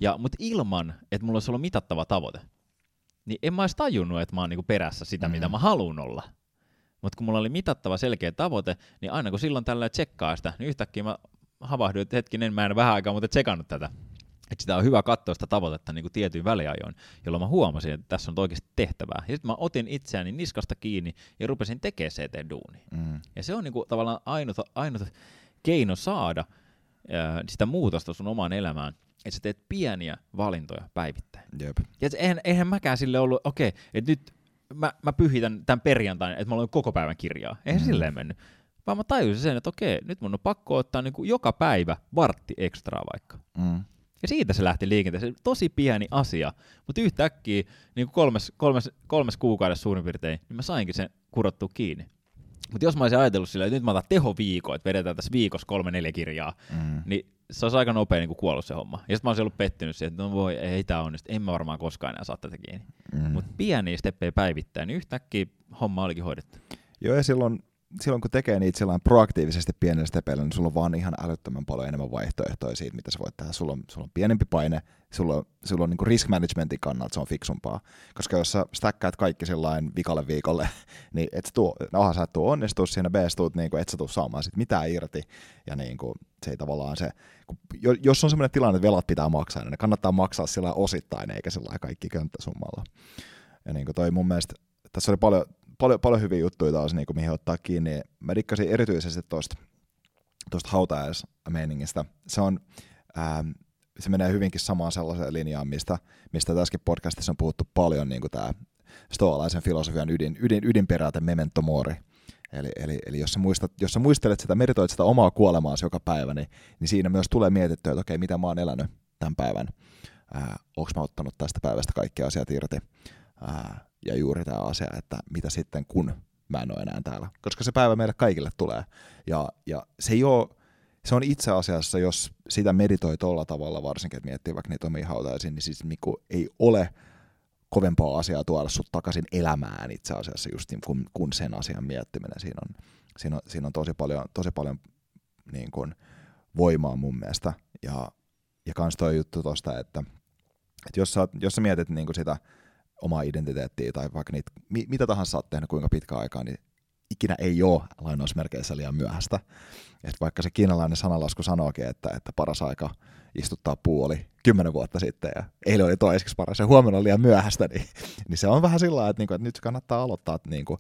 Ja, mutta ilman, että mulla olisi ollut mitattava tavoite, niin en mä olisi tajunnut, että mä oon niin kuin perässä sitä, Mm. mm. mitä mä haluan olla. Mutta kun mulla oli mitattava selkeä tavoite, niin aina kun silloin tällä tsekkaa sitä, niin yhtäkkiä mä havahduin, että hetkinen, mä en vähän aikaa muuten tsekannut tätä. Että sitä on hyvä katsoa sitä tavoitetta niin kuin tietyin väliajoin, jolloin mä huomasin, että tässä on oikeasti tehtävää. Ja sitten mä otin itseäni niskasta kiinni ja rupesin tekemään eteen duuni. Mm. Ja se on niin kuin tavallaan ainut, ainut keino saada ää, sitä muutosta sun omaan elämään, että sä teet pieniä valintoja päivittäin. Jep. Ja et eihän, eihän mäkään sille ollut, okei, että nyt mä, mä pyhitän tämän perjantain, että mulla on koko päivän kirjaa. Eihän Mm. silleen mennyt. Vaan mä tajusin sen, että okei, nyt mun on pakko ottaa niin kuin joka päivä vartti ekstraa vaikka. Mm. Ja siitä se lähti liikenteeseen. Tosi pieni asia, mutta yhtäkkiä niin kuin kolmes, kolmes, kolmes kuukaudessa suurin piirtein, niin mä sainkin sen kurottua kiinni. Mutta jos mä olisin ajatellut silleen, että nyt mä otan tehoviikon, että vedetään tässä viikossa kolme neljä kirjaa, Mm. niin se olisi aika nopea niin kuin kuollut se homma. Ja sitten mä olisin ollut pettynyt siihen, että no voi, ei tää onnistu, en mä varmaan koskaan enää saa tätä kiinni. Mm. Mutta pieniä steppejä päivittäin, niin yhtäkkiä homma olikin hoidettu. Joo, ja silloin silloin kun tekee niitä silloin proaktiivisesti pienellä stepeillä, niin sulla on vaan ihan älyttömän paljon enemmän vaihtoehtoja siitä, mitä sä voit tehdä. Sulla on, sulla on pienempi paine, sulla on, sulla on niin kuin risk managementin kannalta se on fiksumpaa. Koska jos sä stackaat kaikki sillain vikalle viikolle, niin et sä tuo, no, sä et tuo onnistua siinä, B, tuut, niin kuin, et sä tuu saamaan sit mitään irti. Ja niin kuin, se ei tavallaan se, kun, jos on sellainen tilanne, että velat pitää maksaa, niin ne kannattaa maksaa sillä osittain, eikä sillä kaikki könttäsummalla. Ja niin kuin toi mun mielestä, tässä oli paljon, paljon, paljon hyviä juttuja taas, niin kuin mihin ottaa kiinni. Mä dikkasin erityisesti tuosta tuosta hautajaismeiningistä. Se on, ähm, se menee hyvinkin samaan sellaiseen linjaan, mistä, mistä tässäkin podcastissa on puhuttu paljon, niin kuin tämä stoalaisen filosofian ydin, ydin, ydinperiaate memento mori. Eli, eli, eli jos, sä muistat, jos sä muistelet sitä, meritoit sitä omaa kuolemaasi joka päivä, niin, niin siinä myös tulee mietittyä, että okei, mitä mä oon elänyt tämän päivän. Onko mä ottanut tästä päivästä kaikki asiat irti. Ää, ja juuri tämä asia, että mitä sitten kun mä en ole enää täällä. Koska se päivä meille kaikille tulee. Ja, ja se ei ole, se on itse asiassa, jos sitä meditoi tuolla tavalla, varsinkin, että miettii vaikka niitä omia hautaisiin, niin siis Mikko ei ole kovempaa asiaa tuoda sut takaisin elämään itse asiassa just niin kuin, kun sen asian miettiminen. Siinä on, siinä on, siinä on tosi paljon, tosi paljon niin kuin voimaa mun mielestä. Ja, ja kans toi juttu tosta, että, että jos, sä, jos sä mietit niin kuin sitä omaa identiteettiä tai vaikka niitä, mi, mitä tahansa sä oot tehnyt kuinka pitkä aikaa, niin ikinä ei ole lainausmerkeissä liian myöhäistä. Et vaikka se kiinalainen sanalasku sanookin, että, että paras aika istuttaa puu oli kymmenen vuotta sitten ja eilen oli toiseksi paras ja huomenna oli liian myöhäistä, niin, niin se on vähän sillä lailla, että, niinku, että nyt kannattaa aloittaa, että niinku,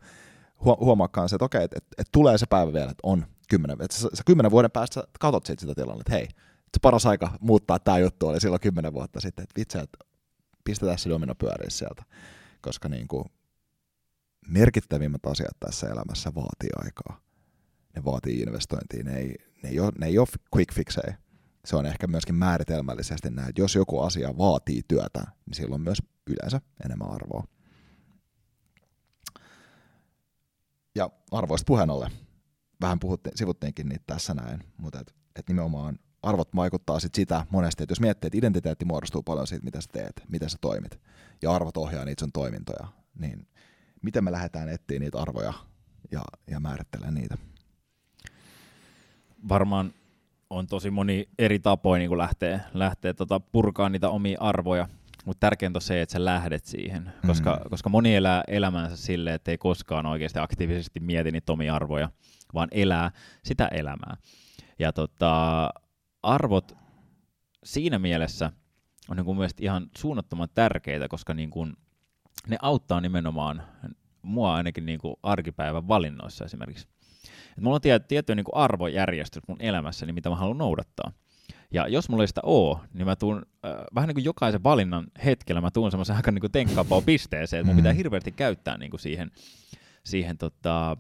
huomaakaan se, että okei, että, että, että tulee se päivä vielä, että on kymmenen, että sä, sä kymmenen vuoden päästä katsot sitä tilannetta, että hei, se paras aika muuttaa tämä juttu oli silloin kymmenen vuotta sitten, että vitsi, että pistetään se domino pyöriin sieltä, koska niin kuin merkittävimmät asiat tässä elämässä vaatii aikaa. Ne vaatii investointia, ne ei, ne ei, ole, ne ei ole quick fixejä. Se on ehkä myöskin määritelmällisesti näin, että jos joku asia vaatii työtä, niin silloin myös yleensä enemmän arvoa. Ja arvoista puheen ollen, vähän puhuttiin, sivuttiinkin niitä tässä näin, mutta et, et nimenomaan arvot vaikuttaa sit sitä monesti, että jos miettii, että identiteetti muodostuu paljon siitä, mitä sä teet, miten sä toimit, ja arvot ohjaa niitä sun toimintoja, niin miten me lähdetään etsiä niitä arvoja ja, ja määrittelemään niitä? Varmaan on tosi moni eri tapoja niin lähteä, lähteä tota purkaa niitä omia arvoja, mutta tärkeintä on se, että sä lähdet siihen, koska, mm. koska moni elää elämänsä silleen, että ei koskaan oikeasti aktiivisesti mieti niitä omia arvoja, vaan elää sitä elämää. Ja tota, arvot siinä mielessä on niin kuin mielestäni ihan suunnattoman tärkeitä, koska niin kuin ne auttaa nimenomaan mua ainakin niin kuin arkipäivän valinnoissa esimerkiksi. Et mulla on tietty niin kuin arvojärjestys mun elämässäni, mitä mä haluan noudattaa. Ja jos mulla ei sitä ole, niin mä tuun äh, vähän niin kuin jokaisen valinnan hetkellä, mä tuun semmoisen aika niin tenkkaapaa pisteeseen, että mun pitää mm. hirveästi käyttää niin kuin siihen, siihen tota,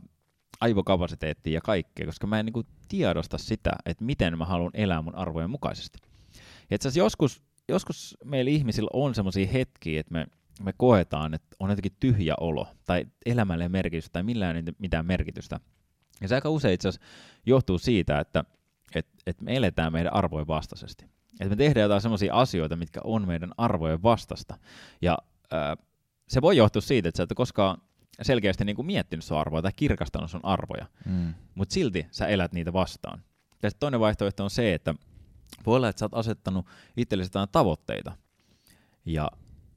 aivokapasiteettiin ja kaikkea, koska mä en niin tiedosta sitä, että miten mä haluan elää mun arvojen mukaisesti. Ja itse joskus, joskus meillä ihmisillä on semmoisia hetkiä, että me, me koetaan, että on jotenkin tyhjä olo, tai elämälle merkitystä, tai millään mitään merkitystä. Ja se aika usein itse asiassa johtuu siitä, että et, et me eletään meidän arvojen vastaisesti. Että me tehdään jotain semmoisia asioita, mitkä on meidän arvojen vastasta. Ja ää, se voi johtua siitä, että sä et koskaan selkeästi niin kuin miettinyt sun arvoja tai kirkastanut sun arvoja, mm. mutta silti sä elät niitä vastaan. Ja toinen vaihtoehto on se, että voi olla, että sä oot asettanut itsellesi jotain tavoitteita, ja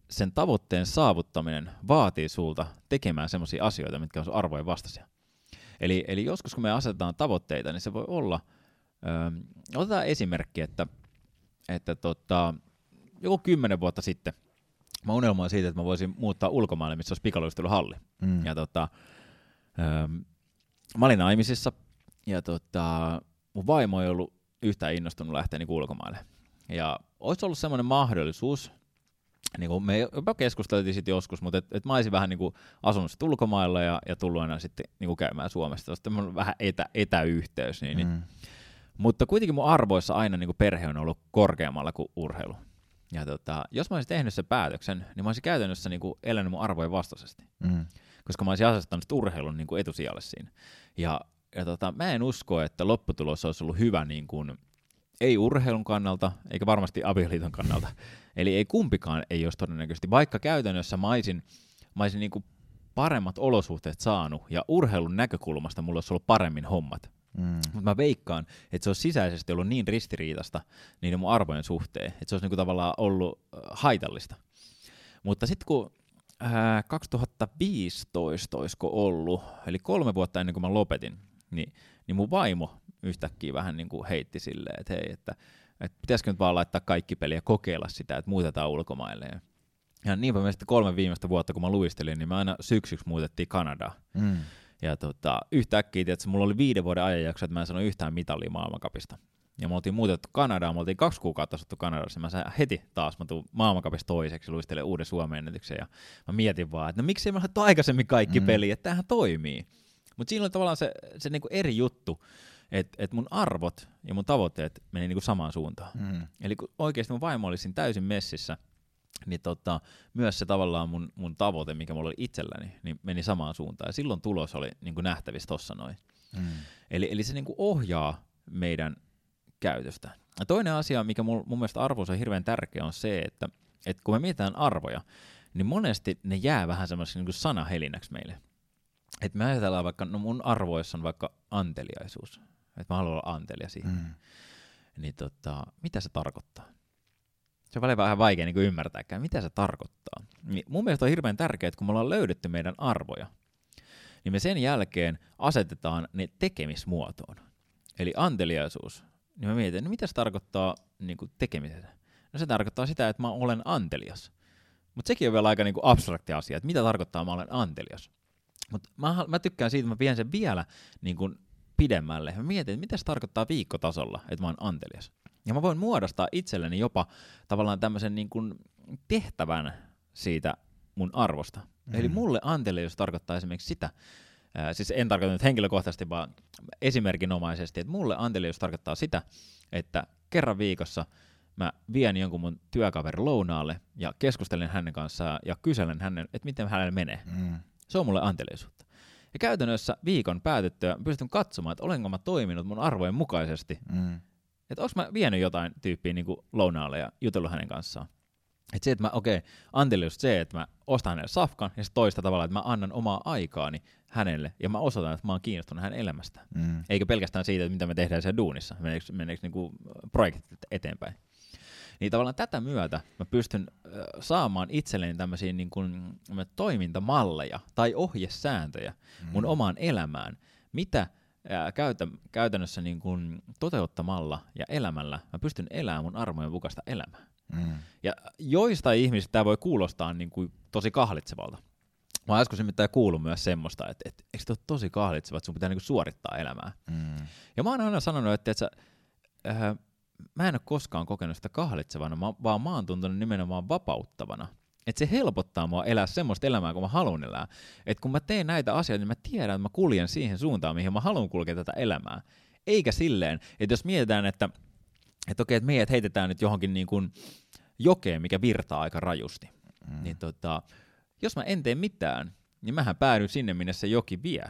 sen tavoitteen saavuttaminen vaatii sulta tekemään sellaisia asioita, mitkä on sun arvojen vastaisia. Eli, eli joskus kun me asetetaan tavoitteita, niin se voi olla, öö, otetaan esimerkki, että, että tota, joku kymmenen vuotta sitten – mä unelmoin siitä, että mä voisin muuttaa ulkomaille, missä olisi pikaluisteluhalli. Mm. Ja tota, ähm, mä olin naimisissa, ja tota, mun vaimo ei ollut yhtään innostunut lähteä niin ulkomaille. Ja olisi ollut semmoinen mahdollisuus, niin kuin me jopa keskusteltiin sitten joskus, mutta et, et mä olisin vähän niin kuin asunut sitten ulkomailla ja, ja tullut aina sitten niin kuin käymään Suomesta. Sitten on vähän etä, etäyhteys. Niin, niin. mm. niin. Mutta kuitenkin mun arvoissa aina niin kuin perhe on ollut korkeammalla kuin urheilu. Ja tota, jos mä olisin tehnyt sen päätöksen, niin mä olisin käytännössä niin kuin elänyt mun arvojen vastaisesti. Mm. Koska mä olisin asettanut urheilun niin kuin etusijalle siinä. Ja, ja tota, mä en usko, että lopputulos olisi ollut hyvä niin kuin, ei urheilun kannalta, eikä varmasti avioliiton kannalta. Eli ei kumpikaan ei olisi todennäköisesti, vaikka käytännössä mä olisin, mä olisin niin kuin paremmat olosuhteet saanut ja urheilun näkökulmasta mulla olisi ollut paremmin hommat. Mm. Mutta mä veikkaan, että se olisi sisäisesti ollut niin ristiriitasta niiden mun arvojen suhteen, että se olisi niinku tavallaan ollut äh, haitallista. Mutta sitten kun ää, 2015 olisiko ollut, eli kolme vuotta ennen kuin mä lopetin, niin, niin mun vaimo yhtäkkiä vähän niin kuin heitti silleen, että hei, että, että pitäisikö nyt vaan laittaa kaikki peliä ja kokeilla sitä, että muutetaan ulkomaille. Ja, ja niinpä me sitten kolme viimeistä vuotta, kun mä luistelin, niin me aina syksyksi muutettiin Kanadaan. Mm. Ja tota, yhtäkkiä, että mulla oli viiden vuoden ajanjakso, että mä en sano yhtään mitalia maailmankapista. Ja me oltiin muutettu Kanadaan, me oltiin kaksi kuukautta asuttu Kanadassa, ja mä sain heti taas, mä tuun maailmankapista toiseksi, luistelen uuden Suomen ennätyksen, ja mä mietin vaan, että no miksi ei mä aikaisemmin kaikki mm. peliä, että tämähän toimii. Mutta siinä oli tavallaan se, se niinku eri juttu, että et mun arvot ja mun tavoitteet meni niinku samaan suuntaan. Mm. Eli kun oikeasti mun vaimo oli siinä täysin messissä, niin tota, myös se tavallaan mun, mun tavoite, mikä mulla oli itselläni, niin meni samaan suuntaan. Ja silloin tulos oli niin kuin nähtävissä tossa noin. Mm. Eli, eli se niin kuin ohjaa meidän käytöstä. Ja toinen asia, mikä mun, mun mielestä arvoissa on hirveän tärkeä, on se, että, että kun me mietitään arvoja, niin monesti ne jää vähän semmoiseksi niin sanahelinäksi meille. Että me ajatellaan vaikka, no mun arvoissa on vaikka anteliaisuus. Että mä haluan olla antelia siihen. Mm. Niin tota, mitä se tarkoittaa? Se on välillä vähän vaikea niin ymmärtääkään, mitä se tarkoittaa. Niin mun mielestä on hirveän tärkeää, että kun me ollaan löydetty meidän arvoja, niin me sen jälkeen asetetaan ne tekemismuotoon. Eli anteliaisuus, niin mä mietin, no mitä se tarkoittaa niin kuin tekemisessä? No se tarkoittaa sitä, että mä olen antelias. Mutta sekin on vielä aika niin abstrakti asia, että mitä tarkoittaa mä olen antelias. Mutta mä, mä tykkään siitä, että mä vien sen vielä niin kuin pidemmälle. Mä mietin, että mitä se tarkoittaa viikkotasolla, että mä oon antelias. Ja mä voin muodostaa itselleni jopa tavallaan tämmöisen niin kuin tehtävän siitä mun arvosta. Mm. Eli mulle antelius tarkoittaa esimerkiksi sitä, ää, siis en tarkoita nyt henkilökohtaisesti, vaan esimerkinomaisesti, että mulle antelius tarkoittaa sitä, että kerran viikossa mä vien jonkun mun työkaverin lounaalle ja keskustelen hänen kanssaan ja kyselen hänen, että miten hänelle menee. Mm. Se on mulle anteliaisuutta. Ja käytännössä viikon päätyttyä pystyn katsomaan, että olenko mä toiminut mun arvojen mukaisesti. Mm. Että onko mä vienyt jotain tyyppiä niin lounaalle ja jutellut hänen kanssaan. Että se, että mä, okei, okay, antelius se, että mä ostan hänelle safkan, ja se toista tavalla, että mä annan omaa aikaani hänelle, ja mä osoitan, että mä oon kiinnostunut hänen elämästään. Mm. Eikä pelkästään siitä, että mitä me tehdään siellä duunissa, meneekö, meneekö niinku projektit eteenpäin. Niin tavallaan tätä myötä mä pystyn äh, saamaan itselleni tämmöisiä niin kuin, toimintamalleja tai ohjesääntöjä mm. mun omaan elämään, mitä ää, käytä, käytännössä niin kuin toteuttamalla ja elämällä mä pystyn elämään mun armojen mukaista elämää. Mm. Ja joista ihmisistä tämä voi kuulostaa niin kuin tosi kahlitsevalta. Mä oon äsken nimittäin kuullut myös semmoista, että, että eikö se ole tosi kahlitseva, että sun pitää niin suorittaa elämää. Mm. Ja mä oon aina sanonut, että, että äh, mä en ole koskaan kokenut sitä kahlitsevana, vaan mä oon tuntunut nimenomaan vapauttavana. Että se helpottaa mua elää semmoista elämää, kun mä haluan elää. Että kun mä teen näitä asioita, niin mä tiedän, että mä kuljen siihen suuntaan, mihin mä haluan kulkea tätä elämää. Eikä silleen, että jos mietitään, että, että okei, että meidät heitetään nyt johonkin niin kuin jokeen, mikä virtaa aika rajusti. Mm. Niin tota, jos mä en tee mitään, niin mähän päädyn sinne, minne se joki vie.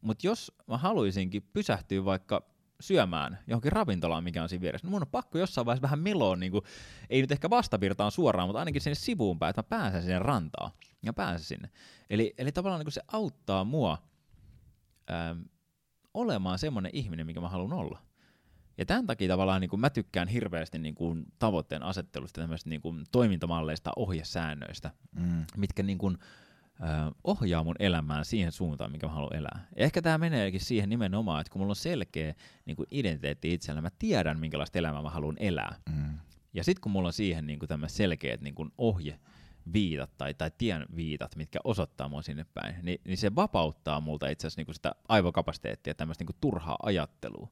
Mutta jos mä haluaisinkin pysähtyä vaikka syömään johonkin ravintolaan, mikä on siinä vieressä. No mun on pakko jossain vaiheessa vähän meloon, niin kuin, ei nyt ehkä vastavirtaan suoraan, mutta ainakin sinne sivuun päin, että mä pääsen sinne rantaan ja pääsen sinne. Eli, eli tavallaan niin kuin se auttaa mua ähm, olemaan semmoinen ihminen, mikä mä haluan olla. Ja tämän takia tavallaan niin kuin mä tykkään hirveästi niin kuin tavoitteen asettelusta, tämmöistä niin kuin toimintamalleista, ohjesäännöistä, mm. mitkä niin kuin, ohjaa mun elämään siihen suuntaan, mikä mä haluan elää. Ja ehkä tämä meneekin siihen nimenomaan, että kun mulla on selkeä niin kuin identiteetti itsellä, mä tiedän, minkälaista elämää mä haluan elää. Mm. Ja sitten kun mulla on siihen niin kuin selkeät niin kuin ohje, viitat tai, tai tien viitat, mitkä osoittaa mua sinne päin, niin, niin se vapauttaa multa itse asiassa niin sitä aivokapasiteettia, tämmöistä niin turhaa ajattelua.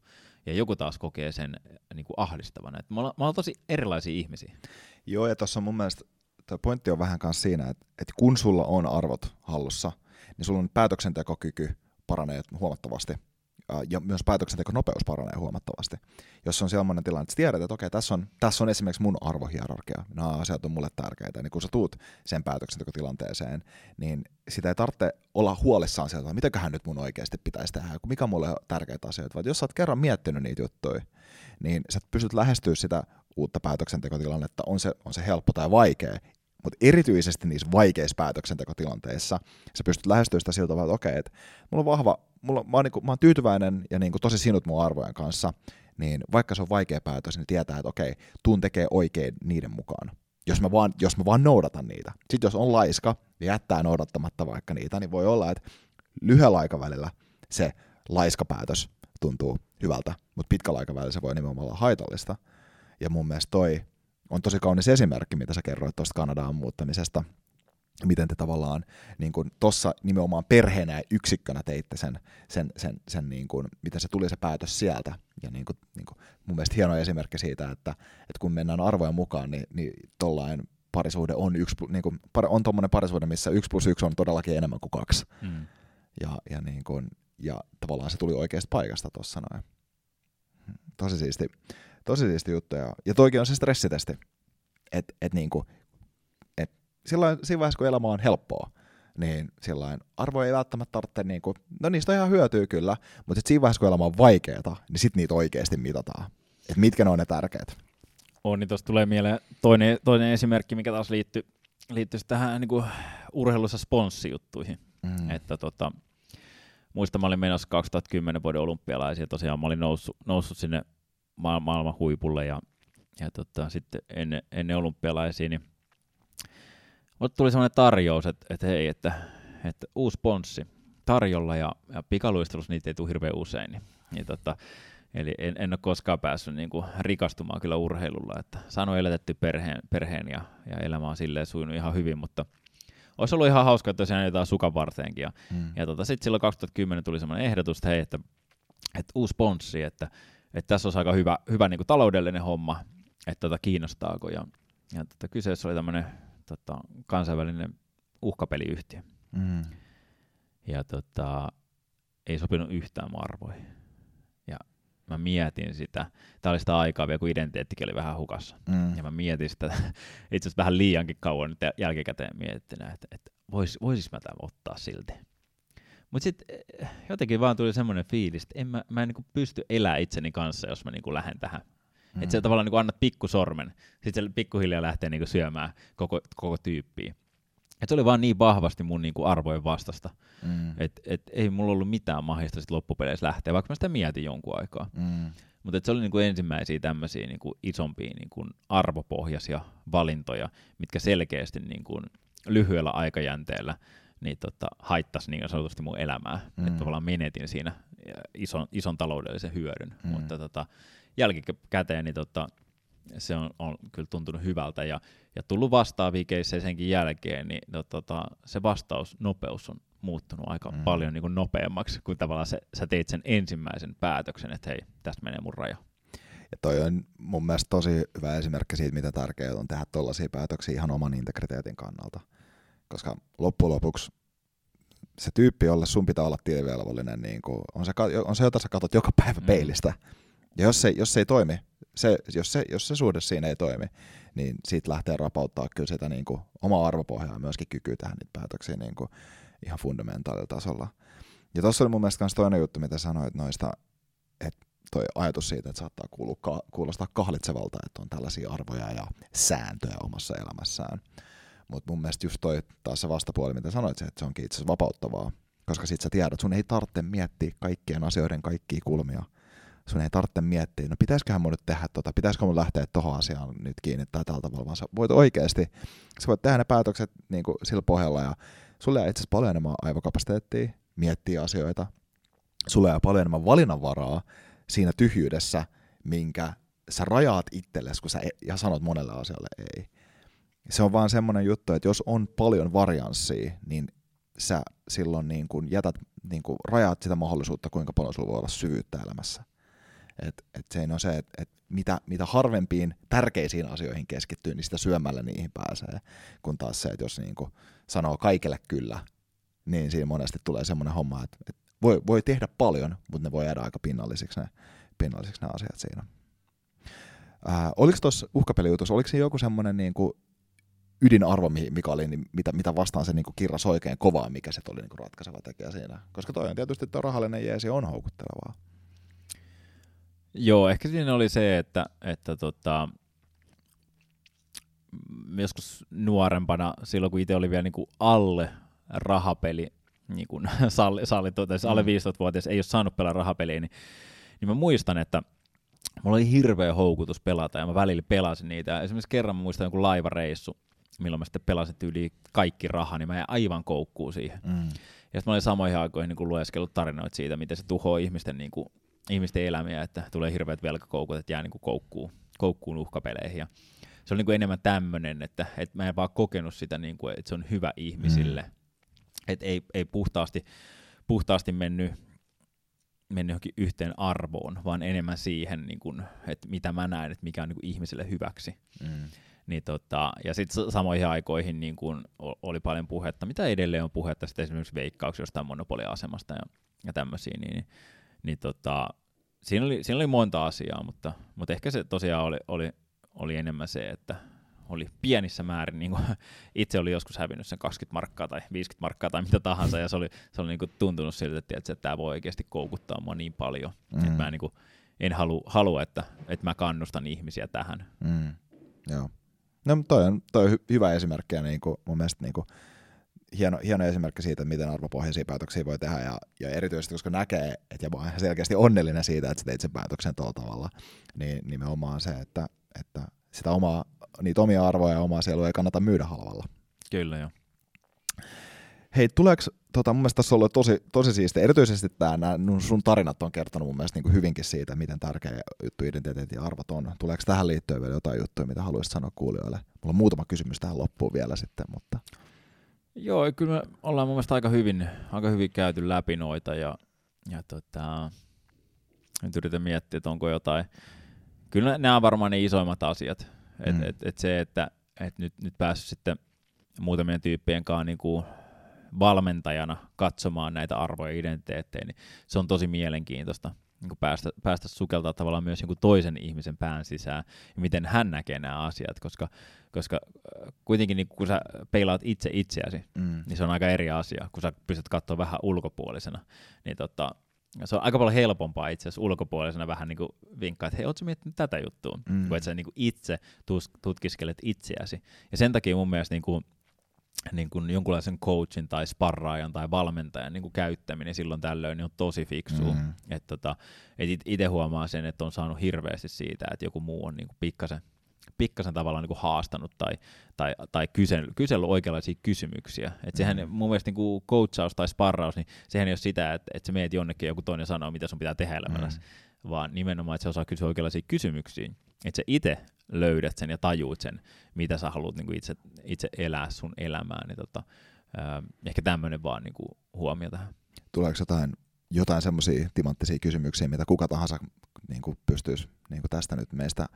Ja joku taas kokee sen niin kuin ahdistavana. Et mä, ollaan, mä ollaan tosi erilaisia ihmisiä. Joo, ja tuossa on mun mielestä Tuo pointti on vähän kanssa siinä, että, että kun sulla on arvot hallussa, niin sulla on päätöksentekokyky paranee huomattavasti ja myös päätöksentekonopeus paranee huomattavasti. Jos on sellainen tilanne, että tiedät, että okei, tässä on, tässä on esimerkiksi mun arvohierarkia, nämä asiat on mulle tärkeitä, niin kun sä tuut sen päätöksentekotilanteeseen, niin sitä ei tarvitse olla huolissaan sieltä, että mitäköhän nyt mun oikeasti pitäisi tehdä, mikä on mulle tärkeitä asioita, vaan jos sä oot kerran miettinyt niitä juttuja, niin sä pystyt lähestyä sitä uutta päätöksentekotilannetta, on se, on se helppo tai vaikea, mutta erityisesti niissä vaikeissa päätöksentekotilanteissa sä pystyt lähestyä sitä siltä tavalla, että okei, että mulla on vahva, mulla, mä, oon, niin kuin, mä oon tyytyväinen ja niin kuin, tosi sinut mun arvojen kanssa, niin vaikka se on vaikea päätös, niin tietää, että okei, tuun tekee oikein niiden mukaan. Jos mä, vaan, jos mä vaan noudatan niitä. Sitten jos on laiska ja jättää noudattamatta vaikka niitä, niin voi olla, että lyhyellä aikavälillä se laiska päätös tuntuu hyvältä, mutta pitkällä aikavälillä se voi nimenomaan olla haitallista. Ja mun mielestä toi on tosi kaunis esimerkki, mitä sä kerroit tuosta Kanadaan muuttamisesta, miten te tavallaan niin kuin tossa nimenomaan perheenä ja yksikkönä teitte sen, sen, sen, sen niin kuin, miten se tuli se päätös sieltä. Ja niin kuin, niin kuin, mun mielestä hieno esimerkki siitä, että, että kun mennään arvojen mukaan, niin, niin tollain parisuhde on, yksi, niin kuin, on tuommoinen parisuhde, missä yksi plus yksi on todellakin enemmän kuin kaksi. Mm. Ja, ja, niin kuin, ja tavallaan se tuli oikeasta paikasta tuossa noin. Tosi siisti, tosi siisti juttu. Ja, ja toikin on se stressitesti. Että et niinku, et silloin, siinä vaiheessa, kun elämä on helppoa, niin silloin arvo ei välttämättä tarvitse, niinku, no niistä on ihan hyötyä kyllä, mutta sitten siinä vaiheessa, kun elämä on vaikeaa, niin sitten niitä oikeasti mitataan. Että mitkä ne on ne tärkeät. On, niin tuossa tulee mieleen toinen, toinen esimerkki, mikä taas liittyy, liittyy tähän niin kuin urheilussa sponssijuttuihin. Mm. Että tota, muistan, mä olin menossa 2010 vuoden olympialaisia, tosiaan mä olin noussut, noussut sinne maailman huipulle ja, ja tota, sitten ennen, ennen olympialaisia, niin mutta tuli sellainen tarjous, että, että hei, että, että uusi sponssi tarjolla ja, ja pikaluistelussa niitä ei tule hirveän usein. Niin, niin tota, eli en, en ole koskaan päässyt niin kuin rikastumaan kyllä urheilulla, että saanut elätetty perheen, perheen ja, ja elämä on silleen sujunut ihan hyvin, mutta olisi ollut ihan hauska, että tosiaan jotain sukan varteenkin. Ja, mm. ja tota, sitten silloin 2010 tuli semmoinen ehdotus, että hei, että, että uusi sponssi, että, että tässä olisi aika hyvä, hyvä niin kuin taloudellinen homma, että tota, kiinnostaako. Ja, ja tota, kyseessä oli tämmöinen tota, kansainvälinen uhkapeliyhtiö. Mm. Ja tota, ei sopinut yhtään mun arvoihin. Ja mä mietin sitä, tämä oli sitä aikaa vielä, kun identiteettikin oli vähän hukassa. Mm. Ja mä mietin sitä itse asiassa vähän liiankin kauan nyt jälkikäteen miettinä, että, että vois, voisis mä tämän ottaa silti. Mutta sitten eh, jotenkin vaan tuli semmoinen fiilis, että en mä, mä en niin pysty elämään itseni kanssa, jos mä niin lähden tähän. Mm. Että sä tavallaan niin annat pikkusormen, sitten se pikkuhiljaa lähtee niin syömään koko, koko tyyppiä. Et se oli vaan niin vahvasti mun niinku arvojen vastasta, mm. että et ei mulla ollut mitään mahdollista sit loppupeleissä lähteä, vaikka mä sitä mietin jonkun aikaa. Mm. Mutta se oli niinku ensimmäisiä tämmöisiä niinku isompia niinku arvopohjaisia valintoja, mitkä selkeästi niinku lyhyellä aikajänteellä niin tota, haittasi niin sanotusti mun elämää. Mm. Että tavallaan menetin siinä ison, ison taloudellisen hyödyn. Mm. Mutta tota, jälkikäteen niin tota, se on, on kyllä tuntunut hyvältä ja, ja tullut vastaavia keissejä senkin jälkeen, niin no, tota, se vastausnopeus on muuttunut aika mm. paljon niin kuin nopeammaksi, kun tavallaan se, sä teit sen ensimmäisen päätöksen, että hei, tästä menee mun raja. Ja toi on mun mielestä tosi hyvä esimerkki siitä, mitä tärkeää on tehdä tollaisia päätöksiä ihan oman integriteetin kannalta. Koska loppujen lopuksi se tyyppi, jolle sun pitää olla tilivelvollinen, niin on, se, on se, jota sä katsot joka päivä mm. peilistä. Ja jos se, jos se ei toimi, se, jos, se, jos se suhde siinä ei toimi, niin siitä lähtee rapauttaa kyllä sitä niin kuin, omaa arvopohjaa ja myöskin kykyä tähän niitä päätöksiä niin kuin, ihan fundamentaalilla tasolla. Ja tuossa oli mun mielestä myös toinen juttu, mitä sanoit noista, että toi ajatus siitä, että saattaa kuulua, kuulostaa kahlitsevalta, että on tällaisia arvoja ja sääntöjä omassa elämässään. Mutta mun mielestä just toi taas se vastapuoli, mitä sanoit, että se onkin itse asiassa vapauttavaa, koska sit sä tiedät, sun ei tarvitse miettiä kaikkien asioiden kaikkia kulmia, sun ei tarvitse miettiä, no pitäisiköhän mun nyt tehdä tota, pitäisikö mun lähteä tohon asiaan nyt kiinnittää tällä tavalla, vaan sä voit oikeasti, sä voit tehdä ne päätökset niin kuin sillä pohjalla ja sulle jää itse asiassa paljon enemmän aivokapasiteettia miettiä asioita, sulle jää paljon enemmän valinnanvaraa siinä tyhjyydessä, minkä sä rajaat itsellesi, kun sä e- ja sanot monelle asialle ei. Se on vaan semmoinen juttu, että jos on paljon varianssia, niin sä silloin niin kun jätät, niin kun rajaat sitä mahdollisuutta, kuinka paljon sulla voi olla syvyyttä elämässä. Et, et se on se, että et mitä, mitä harvempiin tärkeisiin asioihin keskittyy, niin sitä syömällä niihin pääsee. Kun taas se, että jos niinku sanoo kaikille kyllä, niin siinä monesti tulee semmoinen homma, että, että voi, voi tehdä paljon, mutta ne voi jäädä aika pinnallisiksi ne, pinnallisiksi ne asiat siinä. Ää, oliko tuossa uhkapelijutussa, oliko se joku semmoinen niinku ydinarvo, mikä oli, niin mitä, mitä vastaan se niinku kirras oikein kovaa, mikä se oli niinku ratkaiseva tekijä siinä? Koska toi on tietysti, että rahallinen jeesi on houkuttelevaa. Joo, ehkä siinä oli se, että, että tota, joskus nuorempana, silloin kun itse oli vielä niin kuin alle rahapeli, niin kuin salli, salli tai alle 15-vuotias ei ole saanut pelaa rahapeliä, niin, niin mä muistan, että mulla oli hirveä houkutus pelata ja mä välillä pelasin niitä. Esimerkiksi kerran mä muistan joku laivareissu, milloin mä sitten pelasin yli kaikki raha, niin mä jäin aivan koukkuun siihen. Mm. Ja sitten mä olin samoihin aikoihin niin lueskellut tarinoita siitä, miten se tuhoaa ihmisten, niin kuin, ihmisten elämiä, että tulee hirveät velkakoukut, että jää niin kuin koukkuun, koukkuun uhkapeleihin. Ja se oli niin kuin enemmän tämmöinen, että, että mä en vaan kokenut sitä, niin kuin, että se on hyvä ihmisille. Mm. Että ei, ei puhtaasti, puhtaasti mennyt, mennyt johonkin yhteen arvoon, vaan enemmän siihen, niin kuin, että mitä mä näen, että mikä on niin kuin ihmiselle hyväksi. Mm. Niin tota, ja sitten samoihin aikoihin niin kun oli paljon puhetta, mitä edelleen on puhetta sitten esimerkiksi veikkauksia jostain monopoliasemasta ja, ja tämmöisiä, niin, niin, niin tota, siinä, oli, siinä oli monta asiaa, mutta, mutta ehkä se tosiaan oli, oli, oli enemmän se, että oli pienissä määrin, niin kuin itse oli joskus hävinnyt sen 20 markkaa tai 50 markkaa tai mitä tahansa, ja se oli, se oli niin kuin tuntunut siltä, että, että tämä voi oikeasti koukuttaa mua niin paljon, mm. että mä niin kuin, en halua, halua että, että mä kannustan ihmisiä tähän. Mm. Joo. No toi on, toi on hy- hyvä esimerkki ja niin kuin, mun mielestä niin kuin, hieno, hieno esimerkki siitä, miten arvopohjaisia päätöksiä voi tehdä ja, ja erityisesti koska näkee, että ja mä oon selkeästi onnellinen siitä, että sä teit sen päätöksen tuolla tavalla, niin nimenomaan se, että, että sitä omaa, niitä omia arvoja ja omaa sielua ei kannata myydä halvalla. Kyllä joo. Hei, tuleeko, tota, mun mielestä tässä on ollut tosi, tosi siistiä, erityisesti tämä, sun tarinat on kertonut mun mielestä niin kuin hyvinkin siitä, miten tärkeä juttu identiteetti ja arvot on. Tuleeko tähän liittyen vielä jotain juttuja, mitä haluaisit sanoa kuulijoille? Mulla on muutama kysymys tähän loppuun vielä sitten, mutta... Joo, kyllä me ollaan mun mielestä aika hyvin, aika hyvin käyty läpi noita ja, ja tota, nyt yritän miettiä, että onko jotain. Kyllä nämä on varmaan ne isoimmat asiat. Et, mm. et, et se, että et nyt, nyt päässyt sitten muutamien tyyppien kanssa niin kuin valmentajana katsomaan näitä arvoja ja identiteettejä, niin se on tosi mielenkiintoista niin päästä, päästä sukeltaa tavallaan myös jonkun toisen ihmisen pään sisään ja miten hän näkee nämä asiat, koska, koska äh, kuitenkin niin kun sä peilaat itse itseäsi, mm. niin se on aika eri asia, kun sä pystyt katsoa vähän ulkopuolisena, niin tota, se on aika paljon helpompaa itse asiassa ulkopuolisena vähän niin kuin vinkkaa, että hei, ootko miettinyt tätä juttua, mm. kun että sä niin kuin itse tutkiskelet itseäsi. Ja sen takia mun mielestä niin kuin niin kuin jonkunlaisen coachin tai sparraajan tai valmentajan niin kuin käyttäminen silloin tällöin niin on tosi fiksu. Mm. Et tota, et itse huomaa sen, että on saanut hirveästi siitä, että joku muu on niin kuin pikkasen, pikkasen tavallaan niin kuin haastanut tai, tai, tai kysellyt, kysellyt oikeanlaisia kysymyksiä. Et sehän mm. mun mielestä niin kuin coachaus tai sparraus, niin sehän ei ole sitä, että, että sä meet jonnekin joku toinen sanoo, mitä sun pitää tehdä elämässä, mm. vaan nimenomaan, että se osaa kysyä oikeanlaisia kysymyksiä. Että sä itse löydät sen ja tajuut sen, mitä sä haluat niin kuin itse, itse elää sun elämään. Niin tota, äh, ehkä tämmöinen vaan niin kuin huomio tähän. Tuleeko jotain, jotain semmoisia timanttisia kysymyksiä, mitä kuka tahansa niin kuin pystyisi niin kuin tästä nyt meistä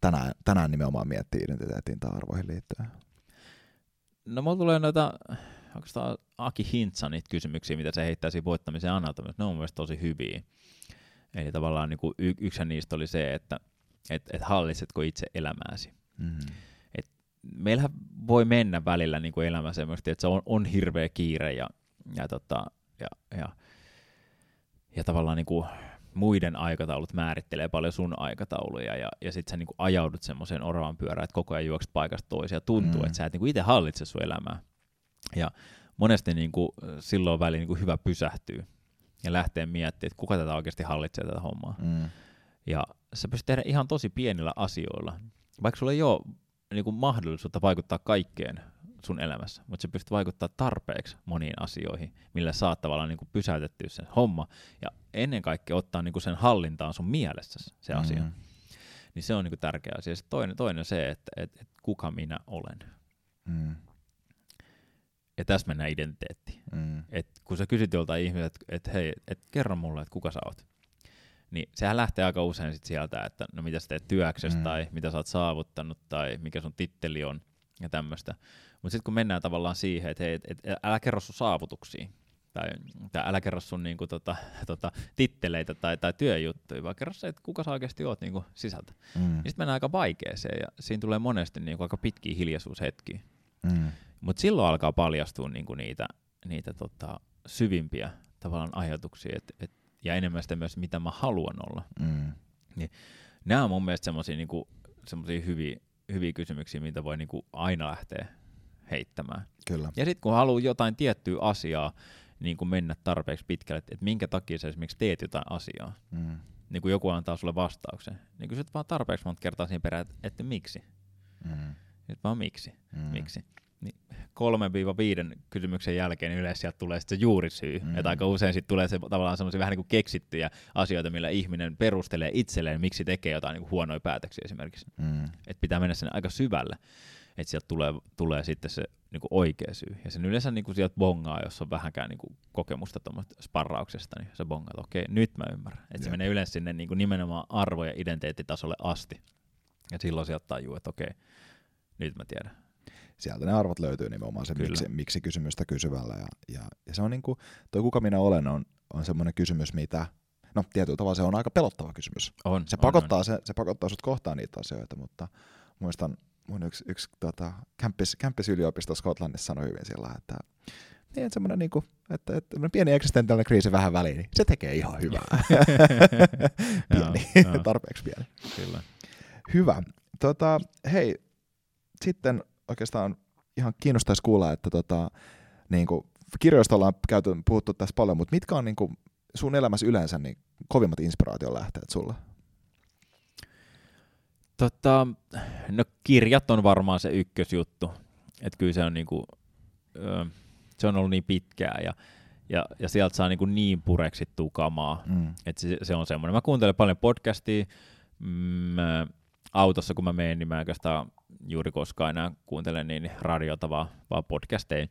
tänään, tänään nimenomaan miettiä identiteettiin tai arvoihin liittyen? No mulla tulee noita, onko tämä Aki Hintsa niitä kysymyksiä, mitä se heittää siinä voittamisen anatomiassa, ne on mielestäni tosi hyviä. Eli tavallaan niin kuin y- yksi niistä oli se, että että et hallitsetko itse elämääsi. Mm-hmm. Et meillähän voi mennä välillä niin kuin elämä semmoisesti, että se on, on hirveä kiire ja, ja, tota, ja, ja, ja tavallaan niin kuin muiden aikataulut määrittelee paljon sun aikatauluja ja, ja sitten sä niin kuin ajaudut semmoiseen oravan pyörään, että koko ajan juokset paikasta toiseen ja tuntuu, mm. että sä et niin kuin itse hallitse sun elämää. Ja monesti niin kuin silloin väliin niin kuin hyvä pysähtyy ja lähtee miettimään, että kuka tätä oikeasti hallitsee tätä hommaa. Mm. Ja sä pystyt tehdä ihan tosi pienillä asioilla. Vaikka sulla ei ole niin kuin mahdollisuutta vaikuttaa kaikkeen sun elämässä, mutta sä pystyt vaikuttaa tarpeeksi moniin asioihin, millä saat tavallaan niin kuin pysäytettyä sen homma ja ennen kaikkea ottaa niin kuin sen hallintaan sun mielessä se asia. Mm. Niin se on niin kuin tärkeä asia. Sitten toinen, toinen se, että et, et kuka minä olen. Mm. Ja tässä mennään identiteettiin. Mm. Et kun sä kysyt joltain ihmiseltä, että et, hei, et kerro mulle, että kuka sä oot niin sehän lähtee aika usein sit sieltä, että no mitä sä teet työksessä mm. tai mitä sä oot saavuttanut tai mikä sun titteli on ja tämmöistä. Mutta sitten kun mennään tavallaan siihen, että hei, et, et, älä kerro sun saavutuksia tai, tai älä kerro sun niinku, tota, tota, titteleitä tai, tai työjuttuja, vaan kerro se, että kuka sä oikeasti oot niinku, sisältä. Mm. Niin sitten mennään aika vaikeeseen ja siinä tulee monesti niinku, aika pitkiä hiljaisuushetkiä. Mm. Mutta silloin alkaa paljastua niinku, niitä, niitä tota, syvimpiä tavallaan ajatuksia, että et ja enemmän sitä myös, mitä mä haluan olla. Mm. Niin, nämä on mun mielestä semmoisia niinku, hyviä, hyviä kysymyksiä, mitä voi niinku aina lähteä heittämään. Kyllä. Ja sitten kun haluaa jotain tiettyä asiaa niin kuin mennä tarpeeksi pitkälle, että, että minkä takia sä esimerkiksi teet jotain asiaa, Mm. niin kuin joku antaa sulle vastauksen, niin kysyt vaan tarpeeksi monta kertaa siihen perään, että, että miksi. Mm. Nyt vaan miksi. Mm. Miksi? Niin 3-5 kysymyksen jälkeen niin yleensä sieltä tulee sitten se juurisyy. Mm. Että aika usein sitten tulee se tavallaan semmoisia vähän niin kuin keksittyjä asioita, millä ihminen perustelee itselleen, miksi tekee jotain niin kuin huonoja päätöksiä esimerkiksi. Mm. Että pitää mennä sinne aika syvälle, että sieltä tulee, tulee sitten se niin kuin oikea syy. Ja sen yleensä niin kuin sieltä bongaa, jos on vähänkään niin kuin kokemusta tuommoista sparrauksesta, niin se bongaa, että okei, nyt mä ymmärrän. Että se menee yleensä sinne niin kuin nimenomaan arvo- ja identiteettitasolle asti. Ja silloin sieltä tajuu, että okei, nyt mä tiedän. Sieltä ne arvot löytyy nimenomaan se miksi, miksi kysymystä kysyvällä. Ja, ja, ja se on niinku, toi kuka minä olen on, on semmoinen kysymys, mitä, no tietyllä tavalla se on aika pelottava kysymys. On, Se on, pakottaa, Se, se pakottaa sut kohtaan niitä asioita, mutta muistan mun yksi, yksi tota, campus, campus-yliopisto Skotlannissa sanoi hyvin sillä että niin, että semmoinen niinku, että, että tämmönen pieni eksistentiaalinen kriisi vähän väliin, niin se tekee ihan hyvää. pieni, tarpeeksi pieni. On, kyllä. Hyvä. Tota, hei, sitten oikeastaan ihan kiinnostaisi kuulla, että tota, niin kuin, kirjoista ollaan käyty, puhuttu tässä paljon, mutta mitkä on niin kuin, sun elämässä yleensä niin kovimmat inspiraation lähteet sulla? Tota, no kirjat on varmaan se ykkösjuttu. Että kyllä se on niinku, ö, se on ollut niin pitkää ja, ja, ja sieltä saa niinku niin pureksittua kamaa. Mm. että se, se on semmoinen. Mä kuuntelen paljon podcastia. Mm, autossa kun mä menen, niin mä oikeastaan juuri koskaan enää kuuntelen niin radiota, vaan, vaan podcasteja.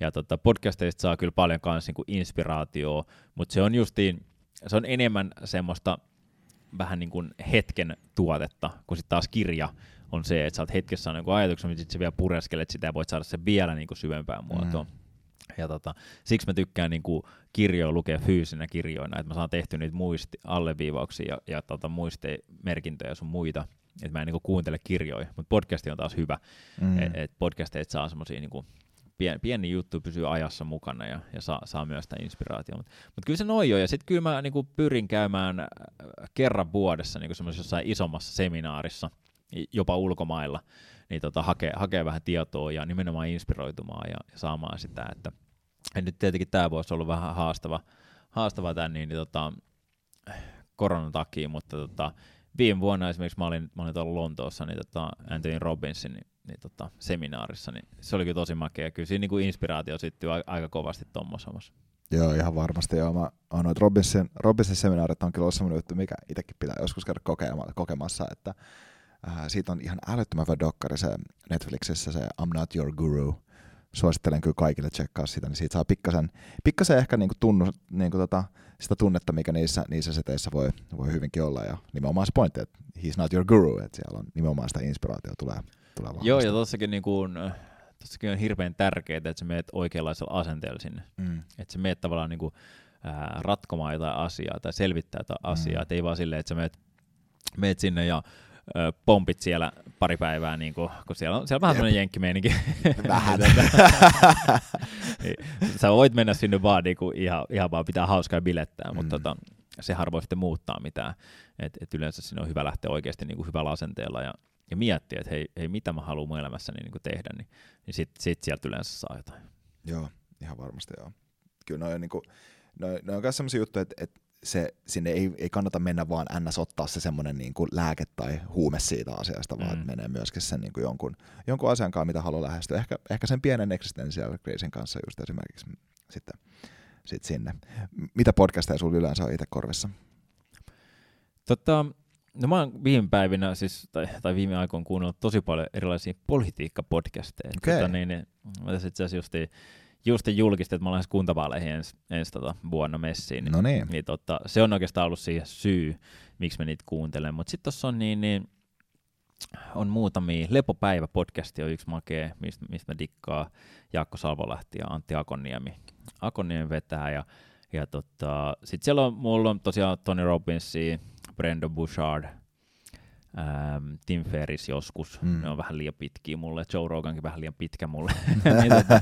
Ja tota, podcasteista saa kyllä paljon kans niinku inspiraatioa, mutta se on justiin, se on enemmän semmoista vähän niin kuin hetken tuotetta, kun sitten taas kirja on se, että sä oot hetkessä saanut jonkun ajatuksen, mutta sitten sä vielä pureskelet sitä ja voit saada sen vielä niin kuin syvempään muotoon. Mm. Ja tota, siksi mä tykkään niin kuin kirjoja lukea fyysinä kirjoina, että mä saan tehty niitä muisti, alleviivauksia ja, ja tota, muistemerkintöjä ja sun muita, että mä en niin kuin kuuntele kirjoja, mutta podcasti on taas hyvä, Mm. että et podcasteista saa semmosia niinku pien, pieni juttu pysyy ajassa mukana ja, ja saa, saa myös sitä inspiraatiota. Mutta mut kyllä se noin on, ja sitten kyllä mä niinku pyrin käymään äh, kerran vuodessa niinku semmoisessa jossain isommassa seminaarissa, jopa ulkomailla, niin tota, hakee, hakee vähän tietoa ja nimenomaan inspiroitumaan ja, ja saamaan sitä, että ja nyt tietenkin tämä voisi olla vähän haastava, haastava tämän niin, niin tota, koronan takia, mutta tota, viime vuonna esimerkiksi mä olin, mä olin tuolla Lontoossa niin tota Anthony Robbinsin niin, niin tota, seminaarissa, niin se oli kyllä tosi makea. Kyllä siinä niin kuin inspiraatio a- aika kovasti tuommoisessa. Joo, ihan varmasti. Joo. Mä oon Robinsin, Robinsin seminaarit on kyllä ollut semmoinen juttu, mikä itsekin pitää joskus käydä kokema- kokemassa, että äh, siitä on ihan älyttömän hyvä dokkari se Netflixissä, se I'm Not Your Guru. Suosittelen kyllä kaikille tsekkaa sitä, niin siitä saa pikkasen, pikkasen ehkä niinku tunnu, niinku tota, sitä tunnetta, mikä niissä, niissä seteissä voi, voi hyvinkin olla. Ja nimenomaan se pointti, että he's not your guru, että siellä on nimenomaan sitä inspiraatio tulee, tulee vahvasti. Joo, ja tossakin, niin kuin, tossakin on hirveän tärkeää, että sä meet oikeanlaisella asenteella sinne. Mm. Että sä meet tavallaan niin kuin, ää, ratkomaan jotain asiaa tai selvittää jotain Mm. asiaa. Et ei vaan silleen, että sä meet, meet sinne ja ö, pompit siellä pari päivää, niin kuin, kun siellä on, siellä on vähän sellainen jenkkimeininki. Vähän. Niin, sä voit mennä sinne vaan niin kuin ihan, ihan vaan pitää hauskaa bilettää, mm. mutta tota, se harvoin sitten muuttaa mitään. Et, et yleensä sinne on hyvä lähteä oikeasti niin kuin hyvällä asenteella ja, ja miettiä, että hei, hei, mitä mä haluan mun elämässäni niin kuin tehdä, niin, niin sit, sit sieltä yleensä saa jotain. Joo, ihan varmasti joo. Kyllä noi on, niinku, noi, noi on myös sellaisia juttuja, että, että se, sinne ei, ei kannata mennä vaan ns. ottaa se semmoinen niinku lääke tai huume siitä asiasta, vaan Mm. menee myöskin sen niinku jonkun, jonkun asian kanssa, mitä haluaa lähestyä. Ehkä, ehkä sen pienen existential kriisin kanssa just esimerkiksi sitten sit sinne. Mitä podcasteja sulla yleensä on itse korvissa? Tota, no mä oon viime päivinä, siis, tai, tai viime aikoina kuunnellut tosi paljon erilaisia politiikkapodcasteja. Okei. Tota, niin, niin, mä tässä itse asiassa justiin, justiin julkistin, että mä olen kuntavaaleihin ensi, ensi tota, vuonna messiin. No niin. Niin tota, se on oikeastaan ollut siihen syy, miksi mä niitä kuuntelen. Mutta sitten tuossa on niin, niin, on muutamia. Lepopäivä-podcasti on yksi makea, mistä, mistä mä dikkaa. Jaakko Salvolahti ja Antti Akoniemi. Akoniemi vetää ja, ja tota, sitten siellä on, mulla on tosiaan Tony Robbinsia, Brandon Bouchard, ähm, Tim Ferris joskus. Mm. Ne on vähän liian pitkiä mulle. Joe Rogankin vähän liian pitkä mulle. niin, tota,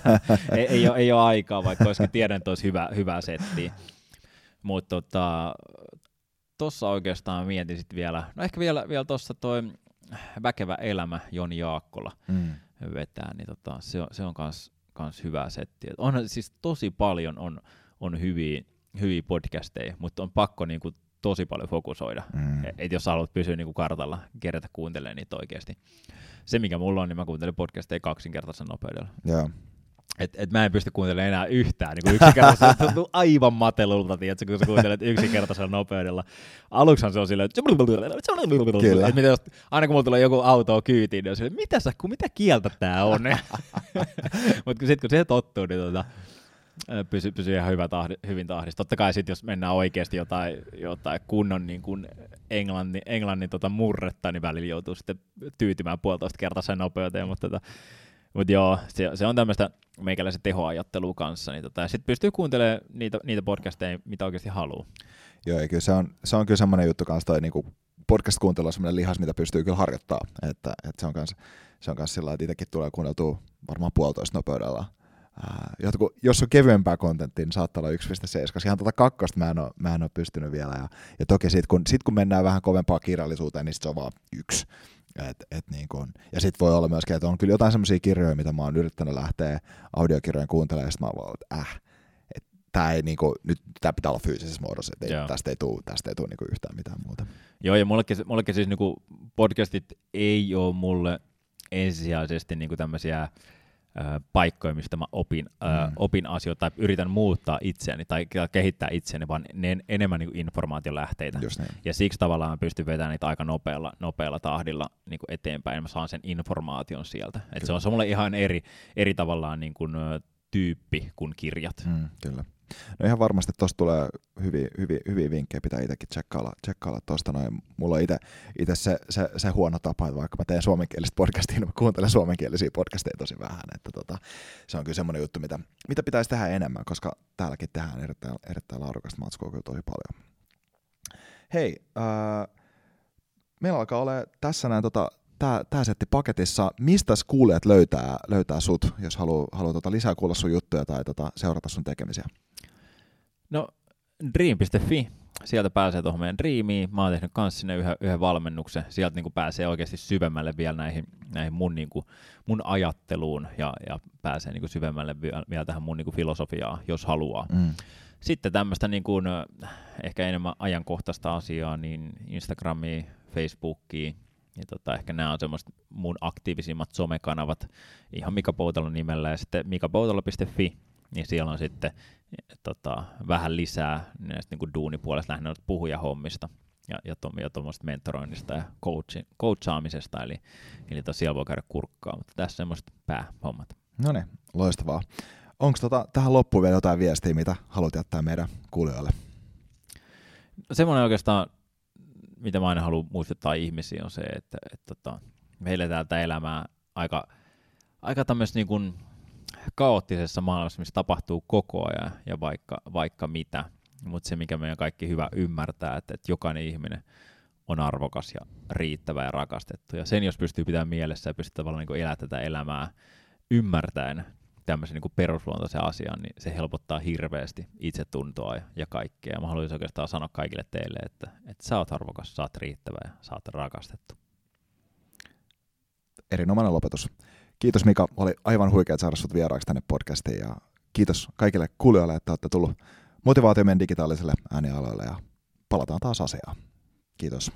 ei, ei, ole, ei ole aikaa, vaikka olisikin tiedän, että olisi hyvä, hyvä setti. Mutta tota, tossa oikeastaan mietin sit vielä, no ehkä vielä, vielä tuossa toi Väkevä elämä, Joni Jaakkola Mm. vetää, niin tota, se, on, se on kans, kans hyvä setti. Et On siis tosi paljon on, on hyviä, hyviä podcasteja, mutta on pakko niinku tosi paljon fokusoida. Mm. Et- jos haluat pysyä niinku kartalla, kerätä kuuntelemaan niitä oikeasti. Se, mikä mulla on, niin mä kuuntelen podcasteja kaksinkertaisen nopeudella. Joo. Et, et mä en pysty kuuntelemaan enää yhtään niin yksinkertaisella. Se tuntuu aivan matelulta, tiedätkö, kun sä kuuntelet yksinkertaisella nopeudella. Aluksihan se on silleen, että Kyllä. et mitä jos, aina kun mulla tulee joku auto kyytiin, niin on silleen, mitä, sä, mitä kieltä tää on? Mutta sitten kun se tottuu, niin tota, pysyy, pysyy ihan hyvä tahdi, hyvin tahdissa. Totta kai sitten, jos mennään oikeasti jotain, jotain kunnon niin kuin englannin, englannin tota murretta, niin välillä joutuu sitten tyytymään puolitoista kertaisen nopeuteen, mutta tota, mut joo, se, se on tämmöistä meikäläisen tehoajattelua kanssa. Niin tota, sitten pystyy kuuntelemaan niitä, niitä podcasteja, mitä oikeasti haluaa. Joo, ja kyllä se on, se on kyllä semmoinen juttu kanssa toi niinku podcast-kuuntelu on semmoinen lihas, mitä pystyy kyllä harjoittamaan. Että, että se on kanssa, se on kanssa sillä että itsekin tulee kuunneltua varmaan puolitoista nopeudella. Ää, jotkut, jos on kevyempää kontenttia, niin saattaa olla 1.7, koska ihan tuota kakkosta mä en ole, mä en ole pystynyt vielä. Ja, ja toki sitten kun, sit kun mennään vähän kovempaa kirjallisuuteen, niin sit se on vaan yksi. Et, et niin kun, ja sitten voi olla myöskin, että on kyllä jotain semmoisia kirjoja, mitä mä oon yrittänyt lähteä audiokirjojen kuuntelemaan, ja sit mä oon vaan, että äh, tämä ei niinku, nyt tää pitää olla fyysisessä muodossa, että ei, tästä ei tule tästä ei tuu niinku yhtään mitään muuta. Joo, ja mullekin, mullekin siis niinku podcastit ei ole mulle ensisijaisesti niinku tämmöisiä paikkoja, mistä mä opin, ö, Mm. opin asioita tai yritän muuttaa itseäni tai ke- kehittää itseäni, vaan ne en, enemmän niinku informaatiolähteitä. Niin. Ja siksi tavallaan mä pystyn vetämään niitä aika nopealla, nopealla tahdilla niin kuin eteenpäin, ja mä saan sen informaation sieltä. Et se on se mulle ihan eri, eri tavallaan niin kuin, tyyppi kuin kirjat. Mm, kyllä. No ihan varmasti tuosta tulee hyviä, hyviä, hyviä vinkkejä, pitää itsekin tsekkailla, tsekkailla tuosta noin. Mulla on itse se, se, se, huono tapa, että vaikka mä teen suomenkielistä podcastia, niin mä kuuntelen suomenkielisiä podcasteja tosi vähän. Että tota, se on kyllä semmoinen juttu, mitä, mitä pitäisi tehdä enemmän, koska täälläkin tehdään erittäin, erittäin laadukasta matskua kyllä tosi paljon. Hei, äh, meillä alkaa olla tässä näin tota, tää, tää setti paketissa. Mistä kuulijat löytää, löytää sut, jos haluaa haluu tota lisää kuulla sun juttuja tai tota, seurata sun tekemisiä? No, dream.fi, sieltä pääsee tuohon meidän Dreamiin. Mä oon tehnyt kans sinne yhden, yhden valmennuksen. Sieltä niin pääsee oikeasti syvemmälle vielä näihin, näihin mun, niin kuin, mun ajatteluun ja, ja pääsee niin kuin syvemmälle vielä, vielä tähän mun niin kuin filosofiaan, jos haluaa. Mm. Sitten tämmöistä niin kuin, ehkä enemmän ajankohtaista asiaa, niin Instagramiin, Facebookiin, ja tota, ehkä nämä on semmoista mun aktiivisimmat somekanavat ihan Mika Poutalon nimellä, ja sitten mikapoutalo.fi, niin siellä on sitten eh, tota, vähän lisää näistä niin kuin duunipuolesta lähinnä puhujahommista ja, ja, to, ja tuommoista mentoroinnista ja coachi, coachaamisesta, eli, eli tosiaan siellä voi käydä kurkkaa, mutta tässä semmoiset päähommat. No niin, loistavaa. Onko tota, tähän loppuun vielä jotain viestiä, mitä haluat jättää meidän kuulijoille? semmoinen oikeastaan, mitä mä aina haluan muistuttaa ihmisiä, on se, että, että, että me eletään tätä elämää aika, aika tämmöisessä niin kuin kaoottisessa maailmassa, missä tapahtuu koko ajan ja vaikka, vaikka mitä. Mutta se, mikä meidän kaikki hyvä ymmärtää, että, että jokainen ihminen on arvokas ja riittävä ja rakastettu. Ja sen, jos pystyy pitämään mielessä ja pystyy tavallaan niin elämään tätä elämää ymmärtäen tämmöisen niin perusluontoisen asian, niin se helpottaa hirveästi itsetuntoa ja, ja kaikkea. Mä haluaisin oikeastaan sanoa kaikille teille, että, että sä oot arvokas, sä oot riittävä ja sä oot rakastettu. Erinomainen lopetus. Kiitos Mika, oli aivan huikea saada sut vieraaksi tänne podcastiin ja kiitos kaikille kuulijoille, että olette tullut motivaatio meidän digitaaliselle äänialoille ja palataan taas asiaan. Kiitos.